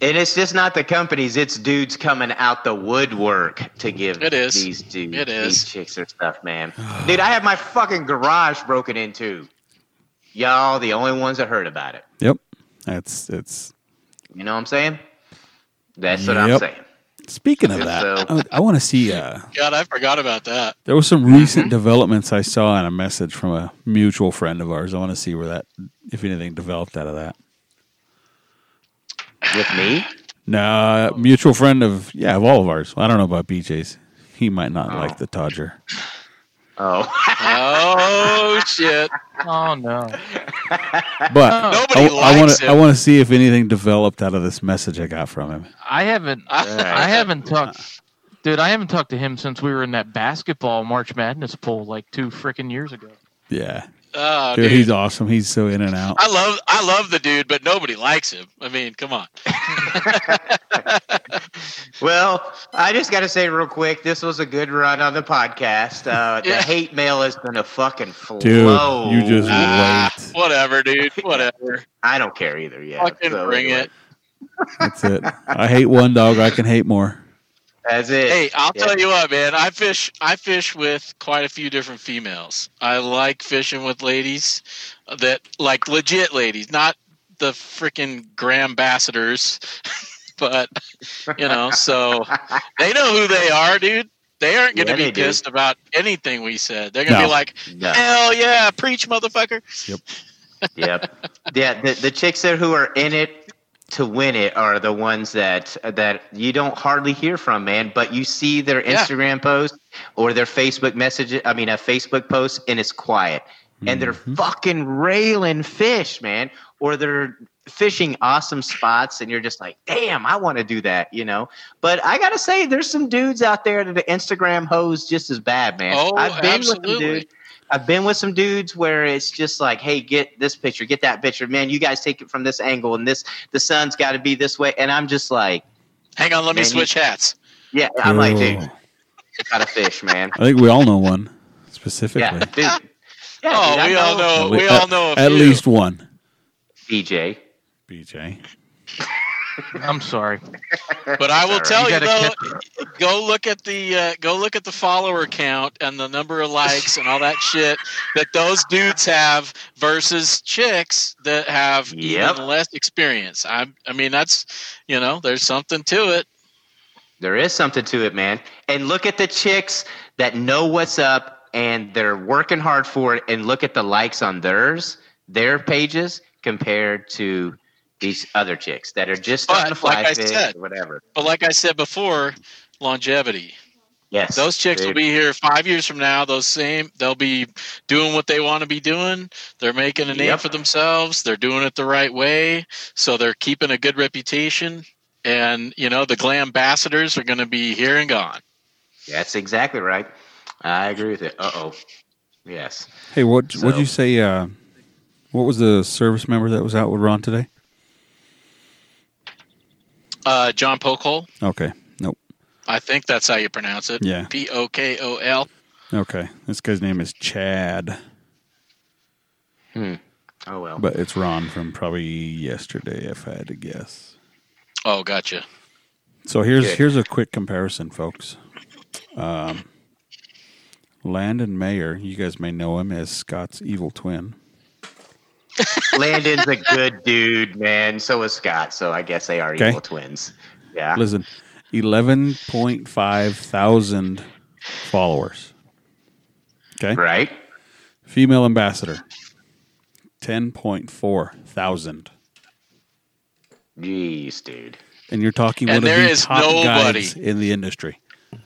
And it's just not the companies; it's dudes coming out the woodwork to give It is. these dudes, It is. these chicks their stuff, man. Dude, I had my fucking garage broken into. Y'all, the only ones that heard about it. yep, that's it's. You know what I'm saying? That's what I'm saying. Speaking of that, So- I, want to see. Uh, god I forgot about that There was some recent developments I saw in a message from a mutual friend of ours. I want to see where that, if anything, developed out of that. With me? No, uh, mutual friend of yeah, of all of ours. I don't know about BJ's. He might not Oh. like the Todger. Oh. Oh shit! Oh no. But Nobody I, I want likes to. him. I want to see if anything developed out of this message I got from him. I haven't. I haven't talked. Dude, I haven't talked to him since we were in that basketball March Madness poll like two freaking years ago. Yeah, Oh, dude, dude. he's awesome. He's so in and out. I love I love the dude, but nobody likes him. I mean, come on. Well, I just got to say real quick, this was a good run on the podcast. Uh, Yeah. The hate mail is going to fucking flow. Dude, you just Ah, wait. whatever, dude. Whatever. I don't care either. Yeah, Fucking so bring anyway, it. That's it. I hate one dog. I can hate more. That's it. Hey, I'll Yeah. tell you what, man. I fish. I fish with quite a few different females. I like fishing with ladies that like legit ladies, not the freaking gram ambassadors. but you know, so they know who they are, dude. They aren't going to Yeah, be they do. pissed about anything we said. They're going to No. be like, No. "Hell yeah, preach, motherfucker!" yep. Yeah, the, the chicks there who are in it to win it are the ones that that you don't hardly hear from, man. But you see their Yeah. Instagram post or their Facebook message. I mean, a Facebook post, and it's quiet, and they're Mhm. fucking railing fish, man, or they're fishing awesome spots, and you're just like, damn, I want to do that, you know. But I gotta say, there's some dudes out there that the Instagram hoes just as bad, man. Oh, I've been with some absolutely. Dudes. I've been with some dudes where it's just like, hey, get this picture, get that picture, man. You guys take it from this angle, and this the sun's got to be this way, and I'm just like, Hang on, let me Man, you- switch hats. yeah, I'm like, dude, got a fish, man. I think we all know one specifically. Yeah, dude. Yeah, oh, dude, I we all know. At We all know. A At few. least one. DJ. BJ. I'm sorry. But I will Sorry. tell You you, gotta though, go look at the uh, go look at the follower count and the number of likes and all that shit that those dudes have versus chicks that have Yep. even less experience. I I mean that's you know there's something to it. There is something to it, man. And look at the chicks that know what's up and they're working hard for it. And look at the likes on theirs, their pages, compared to these other chicks that are just But, to fly like fish said- or whatever. But like I said before, longevity. Yes, Those chicks will be here five years from now. Those same, they'll be doing what they want to be doing. They're making a name Yep. for themselves. They're doing it the right way, so they're keeping a good reputation. And you know, the glam ambassadors are going to be here and gone. That's exactly right. I agree with it. Uh oh. Yes. Hey, what So- what'd you say? Uh, what was the service member that was out with Ron today? Uh, John Pokol, Okay, nope. I think that's how you pronounce it. Yeah. P O K O L. Okay, this guy's name is Chad, Hmm. Oh well. but it's Ron from probably yesterday, if I had to guess. Oh, gotcha. So here's Good. here's a quick comparison, folks. Um, Landon Mayer, you guys may know him as Scott's evil twin. Landon's a good dude, man. So is Scott. So I guess they are Okay. evil twins. Yeah. Listen, eleven point five thousand followers. Okay, Right. female ambassador, ten point four thousand. Jeez, dude. And you're talking And one of the is top nobody. guys in the industry.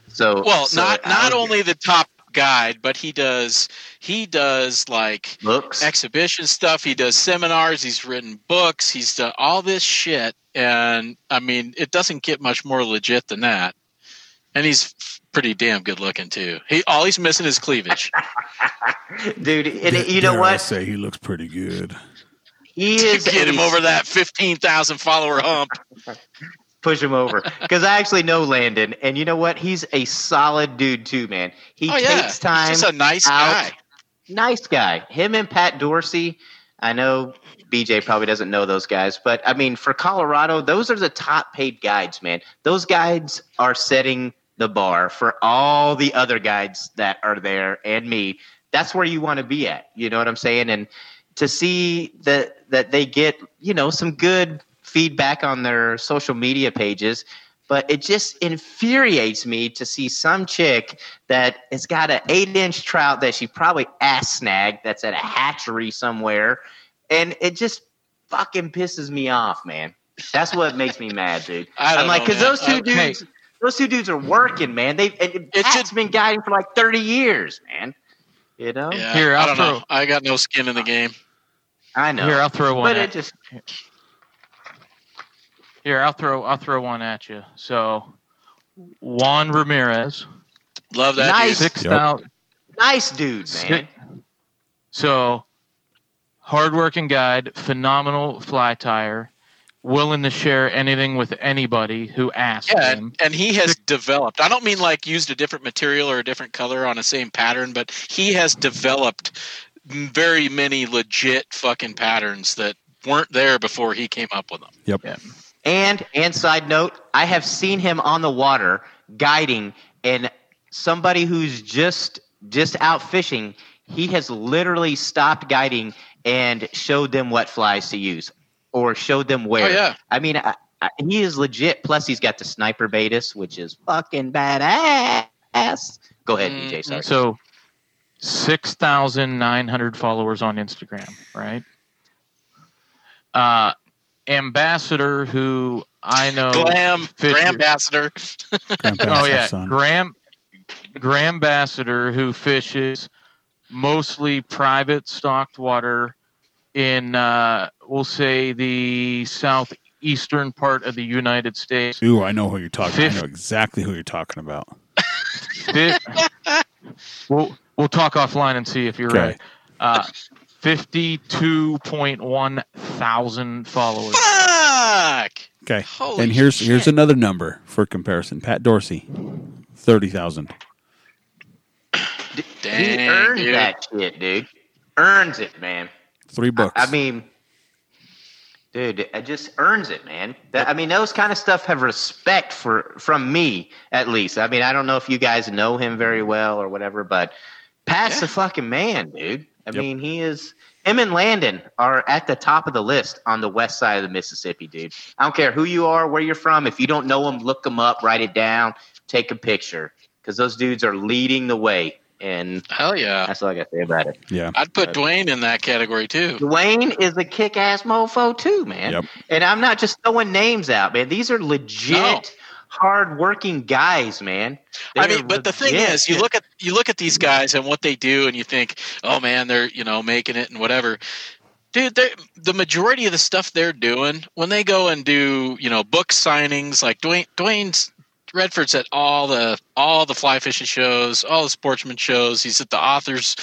So Well, so not not only the top guide, but he does he does like looks. exhibition stuff. He does seminars. He's written books. He's done all this shit. And I mean, it doesn't get much more legit than that. And he's pretty damn good looking too. He all he's missing is cleavage. dude. And you know Dare I what? say he looks pretty good. He to is get him over that fifteen thousand follower hump. Push him over because I actually know Landon, and you know what? He's a solid dude too, man. He oh yeah, takes time. He's just a nice out. guy. nice guy. Him and Pat Dorsey. I know BJ probably doesn't know those guys, but I mean, for Colorado, those are the top paid guides, man. Those guides are setting the bar for all the other guides that are there and me. That's where you want to be at. You know what I'm saying? And to see that that they get, you know, some good feedback on their social media pages, but it just infuriates me to see some chick that has got an eight inch trout that she probably ass snagged that's at a hatchery somewhere. And it just fucking pisses me off, man. That's what makes me mad, dude. I don't I'm like, because those two I- dudes, those two dudes are working, man. They've and It Pat's should- been guiding for like 30 years, man. You know, Yeah, Here, I I'll don't know. I got no skin in the game. I know. Here, I'll throw one. but At, it just here, I'll throw. I'll throw one at you. So, Juan Ramirez, Love that Nice. dude. six thousand. nice dude, man. So, hardworking guide, phenomenal fly tire, willing to share anything with anybody who asks Yeah, him. and, and he has developed. I don't mean like used a different material or a different color on the same pattern, but he has developed very many legit fucking patterns that weren't there before he came up with them. And and side note, I have seen him on the water guiding, and somebody who's just just out fishing, he has literally stopped guiding and showed them what flies to use, or showed them where. Oh yeah, I mean, I, I, he is legit. Plus, he's got the sniper Baetis, which is fucking badass. Go ahead, Mm, DJ. Sorry. So, six thousand nine hundred followers on Instagram, right? Uh, ambassador, who I know. glam, Fisher. Graham ambassador. Oh yeah, son. Graham Graham Ambassador who fishes mostly private stocked water in uh, we'll say the southeastern part of the United States. Ooh, I know who you're talking. I know exactly who you're talking about. Fi- we'll we'll talk offline and see if you're Okay. right. Uh, Fifty-two point one thousand followers. Fuck. Okay, Holy and here's shit. here's another number for comparison. Pat Dorsey, thirty thousand. he Dang, earns dude. that shit, dude. Earns it, man. Three books. I mean, dude, it just earns it, man. That, I mean, those kind of stuff have respect for from me at least. I mean, I don't know if you guys know him very well or whatever, but Pat's Yeah. the fucking man, dude. I Yep. mean, he is. Him and Landon are at the top of the list on the west side of the Mississippi, dude. I don't care who you are, where you're from. If you don't know them, look them up, write it down, take a picture, because those dudes are leading the way, and Hell yeah. that's all I got to say about it. yeah, I'd put Dwayne in that category too. Dwayne is a kick ass mofo too, man. Yep. And I'm not just throwing names out, man. These are legit, No. Hard working guys, man. I They're mean, but the thing is, you look at you look at these guys and what they do, and you think, oh man, they're you know making it and whatever. Dude, they're- the majority of the stuff they're doing when they go and do you know book signings, like Dwayne Dwayne's Redford's at all the all the fly fishing shows, all the sportsman shows. He's at the authors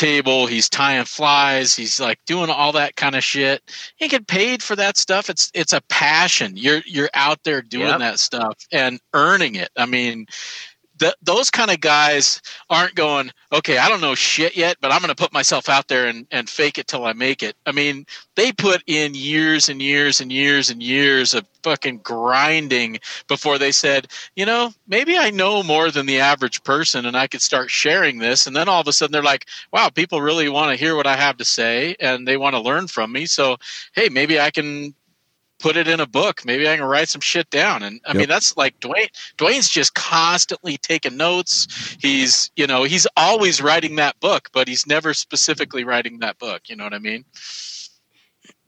table. He's tying flies. He's like doing all that kind of shit. He get paid for that stuff. It's it's a passion. You're you're out there doing Yep. that stuff and earning it. I mean, th- those kind of guys aren't going. Okay, I don't know shit yet, but I'm going to put myself out there and and fake it till I make it. I mean, they put in years and years and years and years of fucking grinding before they said, you know, maybe I know more than the average person and I could start sharing this. And then all of a sudden they're like, wow, people really want to hear what I have to say and they want to learn from me. So, hey, maybe I can put it in a book. Maybe I can write some shit down. And I Yep. mean, that's like Dwayne. Dwayne's just constantly taking notes. He's, you know, he's always writing that book, but he's never specifically writing that book. You know what I mean?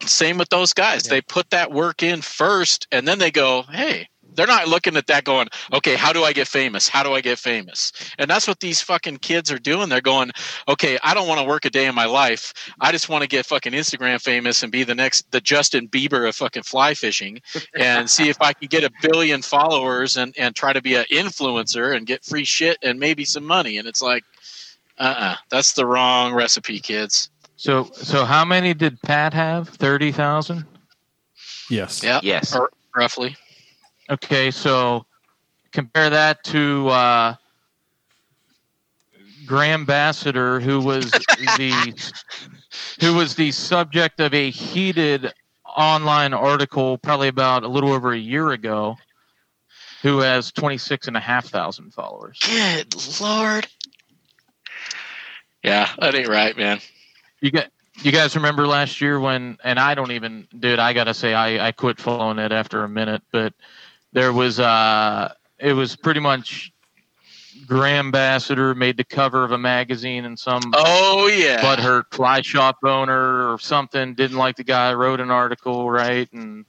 Same with those guys. They put that work in first and then they go, hey, they're not looking at that going, okay, how do I get famous? How do I get famous? And that's what these fucking kids are doing. They're going, okay, I don't want to work a day in my life. I just want to get fucking Instagram famous and be the next, the Justin Bieber of fucking fly fishing and see if I can get a billion followers and, and try to be an influencer and get free shit and maybe some money. And it's like, uh uh that's the wrong recipe, kids. So so how many did Pat have? Thirty thousand. yes. Yeah, Yes. Or- roughly. Okay, so compare that to uh, Graham Bassiter, who was the who was the subject of a heated online article probably about a little over a year ago, who has twenty six and a half thousand followers. Good lord. Yeah, that ain't right, man. You get you guys remember last year when and I don't even dude, I gotta say I, I quit following it after a minute, but there was uh it was pretty much Graham Ambassador made the cover of a magazine and some Oh yeah. butthurt fly shop owner or something didn't like the guy wrote an article, right? And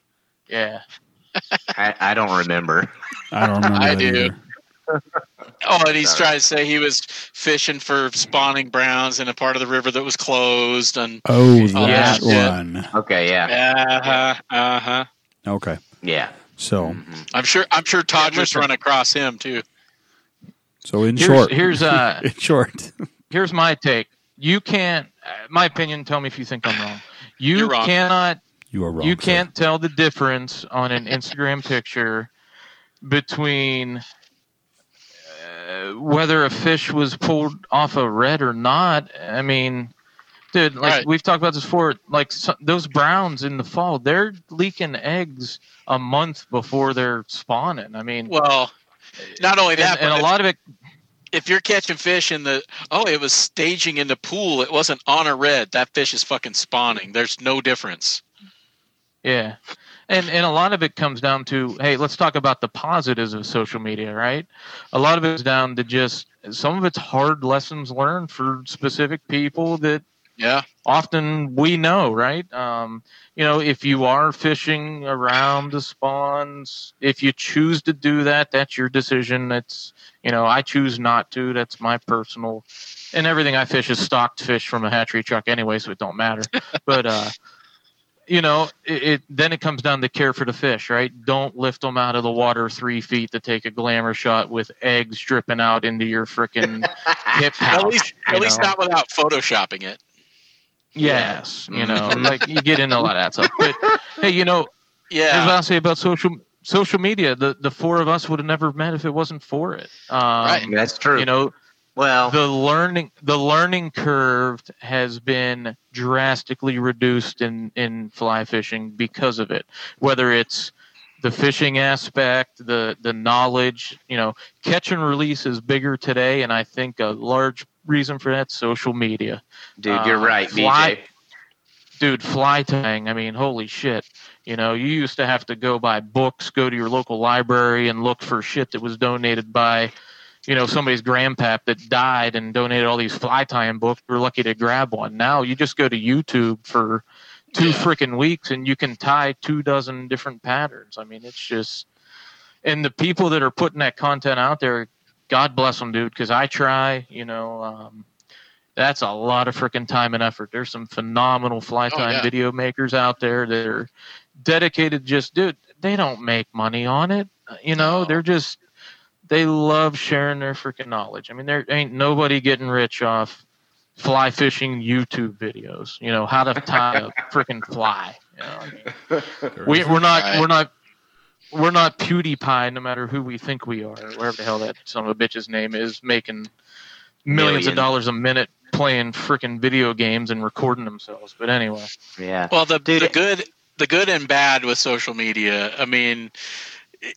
yeah. I, I don't remember. I don't remember. I do. either. Oh, and he's Sorry. trying to say he was fishing for spawning browns in a part of the river that was closed, and Oh, Oh, that yeah. one. Okay, yeah, uh huh, uh huh. Okay. yeah. So, Mhm. I'm sure. I'm sure Todd Yeah, just listen. run across him too. so in Here's, short, here's uh in short, here's my take. You can't. uh, My opinion. Tell me if you think I'm wrong. You You're wrong. cannot. you are wrong. you sir. can't tell the difference on an Instagram picture between uh, whether a fish was pulled off a redd or not. I mean, dude, like Right. we've talked about this before. Like so, those browns in the fall, they're leaking eggs a month before they're spawning. I mean, Well, not only that, and, and but a lot of it. if you're catching fish in the oh, it was staging in the pool. It wasn't on a redd. That fish is fucking spawning. There's no difference. Yeah. And and a lot of it comes down to hey, let's talk about the positives of social media, right? A lot of it's down to just some of it's hard lessons learned for specific people that Yeah, often we know, right? Um, you know, if you are fishing around the spawns, if you choose to do that, that's your decision. That's you know, I choose not to. That's my personal. And everything I fish is stocked fish from a hatchery truck anyway, so it don't matter. but uh, you know, it, it then it comes down to care for the fish, right? Don't lift them out of the water three feet to take a glamour shot with eggs dripping out into your freaking hip pouch. at least at least not without photoshopping it. Yes, you know, Mm-hmm. like you get into a lot of that stuff. But hey, you know, here's what Yeah, I'll say about social social media. The the four of us would have never met if it wasn't for it. Um, Right. That's true. You know, well, the learning the learning curve has been drastically reduced in in fly fishing because of it. Whether it's the fishing aspect, the the knowledge, you know, catch and release is bigger today, and I think a large reason for that social media dude, you're uh, right, fly- BJ. dude, fly tying. I mean, holy shit. You know, you used to have to go buy books, go to your local library, and look for shit that was donated by, you know, somebody's grandpap that died and donated all these fly tying books. We're lucky to grab one. Now you just go to YouTube for two Yeah. freaking weeks and you can tie two dozen different patterns. I mean, it's just, and the people that are putting that content out there, God bless them, dude, because I try, you know, um, that's a lot of freaking time and effort. There's some phenomenal fly Oh, time yeah. video makers out there that are dedicated. Just dude, they don't make money on it. Uh, You know, No. they're just they love sharing their freaking knowledge. I mean, there ain't nobody getting rich off fly fishing YouTube videos. You know, how to tie a freaking fly. You know, I mean, we, we're not we're not we're not PewDiePie, no matter who we think we are, or whatever the hell that son of a bitch's name is, making millions of dollars a minute playing freaking video games and recording themselves. But anyway, Yeah. Well, the Dude, the good the good and bad with social media. I mean,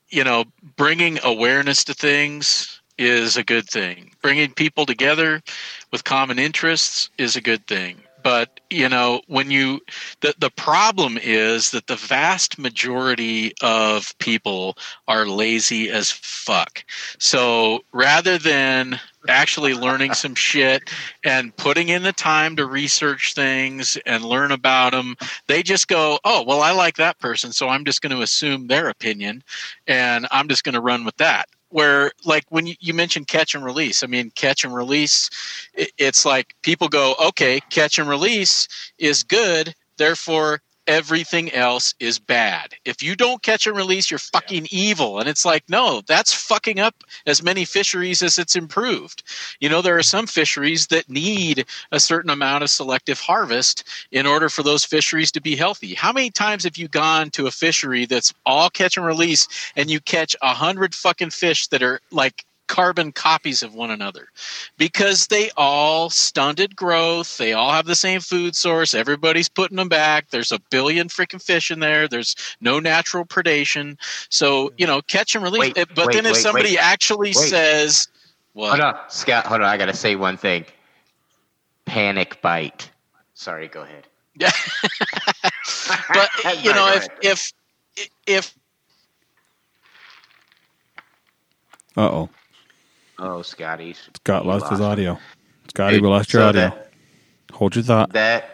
you know, bringing awareness to things is a good thing. Bringing people together with common interests is a good thing. But you know, when you the the problem is that the vast majority of people are lazy as fuck. So rather than actually learning some shit and putting in the time to research things and learn about them, they just go, "Oh, well, I like that person, so I'm just going to assume their opinion, and I'm just going to run with that." Where, like, when you, mentioned catch and release, I mean, catch and release, it, it's like people go, "Okay, catch and release is good, therefore." Everything else is bad. If you don't catch and release, you're fucking evil. And it's like, no, that's fucking up as many fisheries as it's improved. You know, there are some fisheries that need a certain amount of selective harvest in order for those fisheries to be healthy. How many times have you gone to a fishery that's all catch and release and you catch a hundred fucking fish that are like carbon copies of one another because they all stunted growth they all have the same food source everybody's putting them back there's a billion freaking fish in there there's no natural predation so you know catch and release Wait, It- but wait, then if wait, somebody wait. actually Wait. says what Hold on, Scott. Hold on. I gotta say one thing. Panic bite. Sorry. Go ahead. Yeah. but you know, go if if if Uh oh. Oh, Scotty's. Scott You lost his lost audio. Scotty, we lost your so audio. That, Hold your thought. that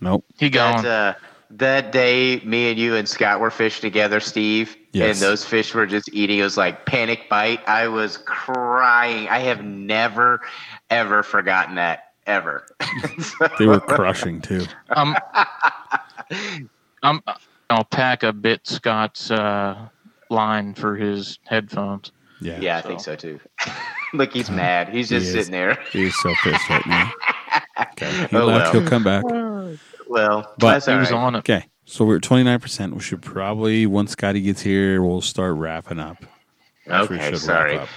Nope. he that's uh, that day me and you and Scott were fishing together, Steve, Yes. and those fish were just eating. It was like panic bite. I was crying. I have never, ever forgotten that ever. They were crushing too. Um, I'm, I'll pack a bit Scott's uh, line for his headphones. Yeah. yeah, I think so too. Look, he's mad. He's just He sitting there. He is so pissed right now. Okay. He Oh, left. well. He'll come back. Well, But that's He was right. on it. Okay. So we're at 29%. We should probably, once Scotty gets here, we'll start wrapping up. That's where we Okay, should sorry. wrap up.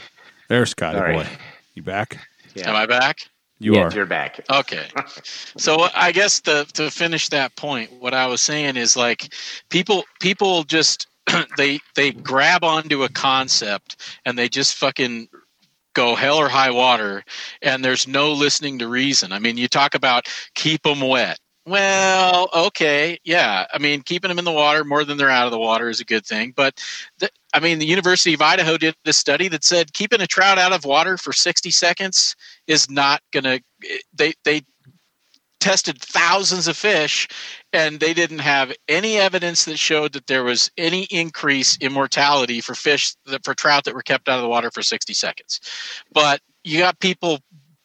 There's Scotty Sorry. boy. You back? Yeah. Am I back? You yes, are. you're back. Okay. So I guess the to finish that point, what I was saying is like people people just they they grab onto a concept and they just fucking go hell or high water and there's no listening to reason. I mean, you talk about keep them wet. Well, okay, yeah. I mean, keeping them in the water more than they're out of the water is a good thing. But I mean, the University of Idaho did a study that said keeping a trout out of water for 60 seconds is not going to. They they tested thousands of fish, and they didn't have any evidence that showed that there was any increase in mortality for fish that for trout that were kept out of the water for 60 seconds. But you got people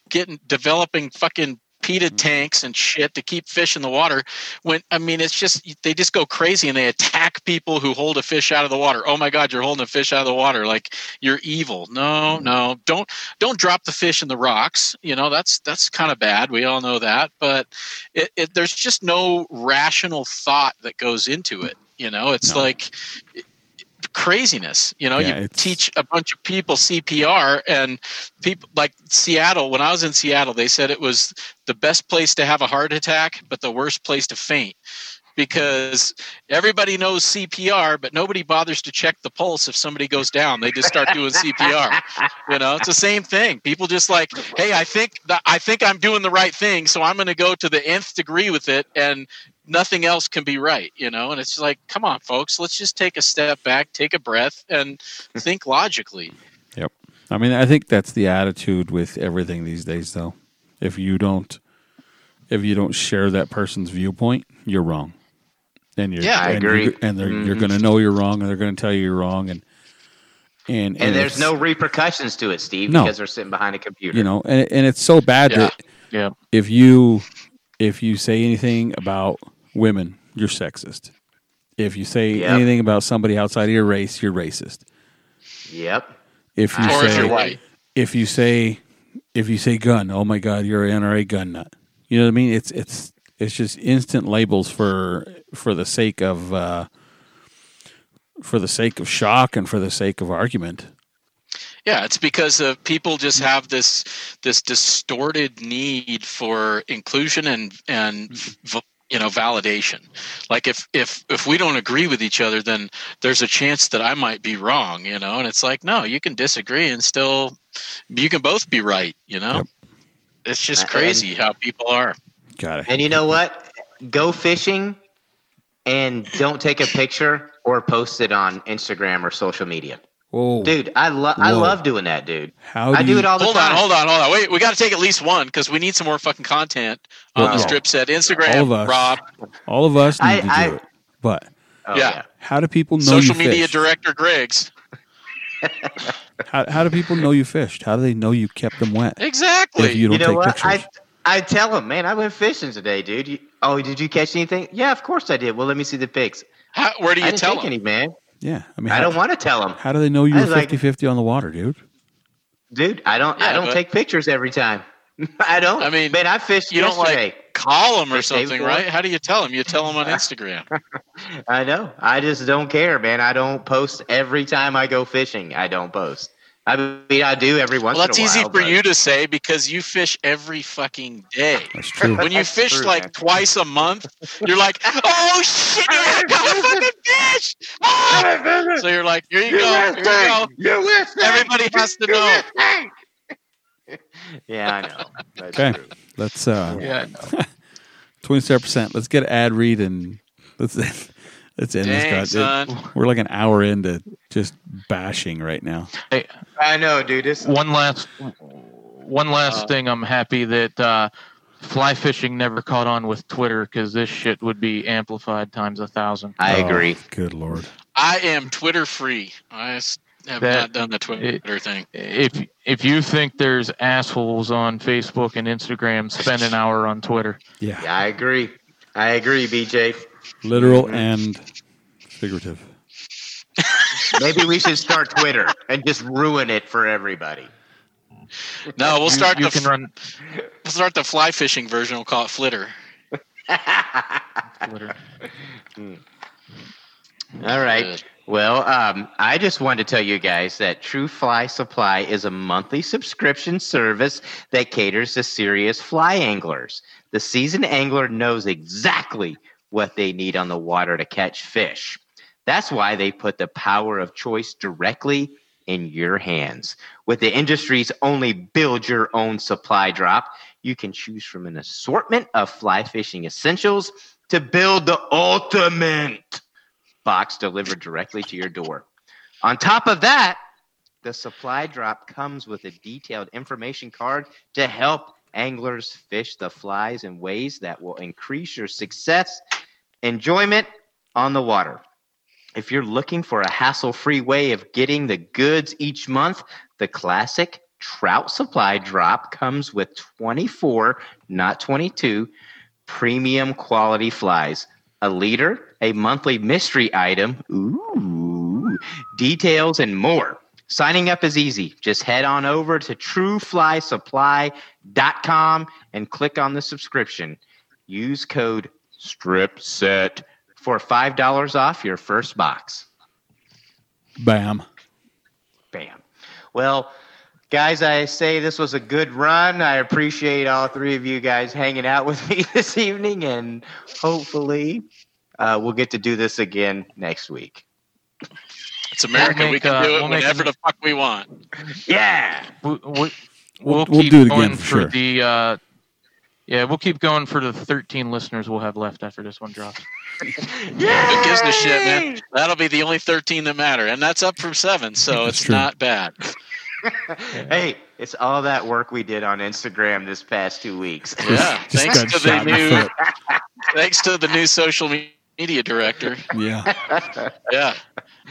getting developing fucking peated mm-hmm. tanks and shit to keep fish in the water when i mean it's just they just go crazy and they attack people who hold a fish out of the water. Oh my god you're holding a fish out of the water. Like you're evil. No mm-hmm. no. Don't don't drop the fish in the rocks. You know that's that's kind of bad. We all know that. But it, it, there's just no rational thought that goes into it. You know it's No. like craziness you know Yeah, you teach a bunch of people cpr and people like seattle when i was in seattle they said it was the best place to have a heart attack but the worst place to faint because everybody knows CPR, but nobody bothers to check the pulse if somebody goes down. They just start doing CPR. You know, it's the same thing. People just like, hey, I think that I think I'm doing the right thing, so I'm going to go to the nth degree with it, and nothing else can be right. You know, and it's like, come on, folks, let's just take a step back, take a breath, and think logically. Yep. I mean, I think that's the attitude with everything these days, though. If you don't, if you don't share that person's viewpoint, you're wrong. And you're, Yeah, I and agree. You're, and they're, you're mm-hmm. going to know you're wrong, and they're going to tell you you're wrong, and and And there's no repercussions to it, Steve, No. because they're sitting behind a computer. you know, and and it's so bad Yeah. that Yeah. if you if you say anything about women, you're sexist. If you say Yep. anything about somebody outside of your race, you're racist. Yep. If you I- Or say if you're if you say if you say gun, oh my god, you're an NRA gun nut. You know what I mean? It's it's it's just instant labels for for the sake of uh, for the sake of shock and for the sake of argument. Yeah, it's because uh, people just have this this distorted need for inclusion and and v- you know validation. Like if if if we don't agree with each other, then there's a chance that I might be wrong. You know, and it's like no, you can disagree and still you can both be right. You know, Yep. it's just And- crazy how people are. Got it. And you know what? Go fishing and don't take a picture or post it on Instagram or social media. Whoa, Dude, I love I love doing that, dude. how do I do you, it all the Hold time. on, hold on, hold on. Wait, we got to take at least one because we need some more fucking content on Wow. the strip set. Instagram, All of us. Rob, All of us need I- to do I- it, but Oh, Yeah. how do people know social you media fished? director Griggs. How, how do people know you fished? How do they know you kept them wet? Exactly. If you don't You know take what? pictures. I I tell them, man, I went fishing today, dude. You, oh, did you catch anything? Yeah, of course I did. Well, let me see the pics. How, where do I you didn't tell take them? any, man. Yeah, I mean, I how, don't want to tell them, how do they know you I were was like- 50-50 on the water, dude? dude. I don't. I don't but- take pictures every time. I don't. I mean, man, I fished you don't, like- yesterday. Call them or Like something, Gore? right? How do you tell them? You tell them on Instagram. I know. I just don't care, man. I don't post every time I go fishing. I don't post. I mean, I do every once Well, that's in a while. easy for but- you to say because you fish every fucking day. That's true. When you That's fish true, like man. twice a month, you're like, "Oh shit, I got a fucking fish!" Ah! So you're like, "Here you go, here you go." You listening? Everybody has to know. Yeah, I know. That's Okay. true. Let's uh, Yeah. I know. twenty-seven percent. Let's get ad read and let's let's end Dang, this. God. son. We're like an hour into just bashing right now. I know, dude. This One last, one last Uh, thing. I'm happy that uh, fly fishing never caught on with Twitter because this shit would be amplified times a thousand. I Oh, agree. Good lord. I am Twitter free. I have That- not done the Twitter thing. If if you think there's assholes on Facebook and Instagram, spend an hour on Twitter. Yeah. Yeah, I agree. I agree, BJ. Literal and figurative. Maybe we should start Twitter and just ruin it for everybody. No, we'll You- start You, the can run we'll start the fly fishing version. We'll call it Flitter. Twitter. All right. Well, um, I just wanted to tell you guys that True Fly Supply is a monthly subscription service that caters to serious fly anglers. The seasoned angler knows exactly what they need on the water to catch fish. That's why they put the power of choice directly in your hands. With the industry's only build your own supply drop, you can choose from an assortment of fly fishing essentials to build the ultimate box delivered directly to your door. On top of that, the supply drop comes with a detailed information card to help anglers fish the flies in ways that will increase your success enjoyment on the water. If you're looking for a hassle free way of getting the goods each month, the classic trout supply drop comes with 24, not 22, premium quality flies. A leader, a monthly mystery item, ooh, details, and more. Signing up is easy. Just head on over to trueflysupply.com and click on the subscription. Use code STRIPSET for $5 off your first box. Bam. Bam. Well, guys, I say this was a good run. I appreciate all three of you guys hanging out with me this evening, and hopefully, uh, we'll get to do this again next week. It's America. We'll we make, can uh, do it we'll whenever a- the fuck we want. Yeah. We, we, We'll- we'll, we'll keep do it going again for sure. the. Uh, yeah, we'll keep going for the 13 listeners we'll have left after this one drops. yeah, Who gives a shit, man? That'll be the only 13 that matter. And that's up from seven, so That's it's true. not bad. Hey, it's all that work we did on Instagram this past two weeks. Yeah. Just thanks to the shot in the new thanks to the new social media director. Yeah. Yeah.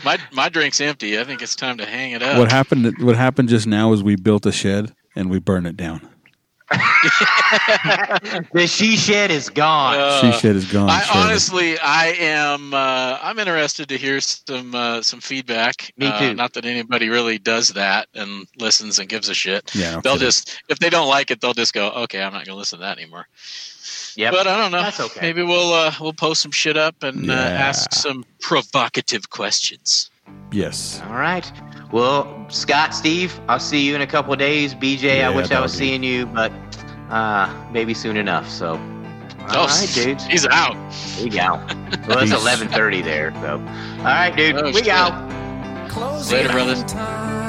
My my drink's empty. I think it's time to hang it up. What happened? What happened just now is we built a shed and we burned it down. the she shed is gone. Uh, she shed is gone. I Shirley. honestly, I am. Uh, I'm interested to hear some uh, some feedback. Me Uh, too. not that anybody really does that and listens and gives a shit. yeah, no They'll just if they don't like it, they'll just go, okay, I'm not going to listen to that anymore. Yep. But I don't know. That's okay. Maybe we'll uh, we'll post some shit up and uh, ask some provocative questions. yes. All right. Well, Scott, Steve, I'll see you in a couple of days. BJ, I wish I was doggy. seeing you, but uh, maybe soon enough. So, all oh, right, dudes. he's out. We go. Well, it's Peace. eleven thirty there. So, all right, dude. Oh, we shit. go. Closing Later, brothers.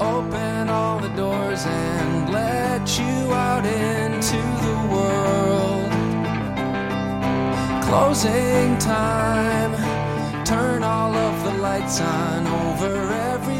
Open all the doors and let you out into the world. Closing time. Turn all of the lights on over every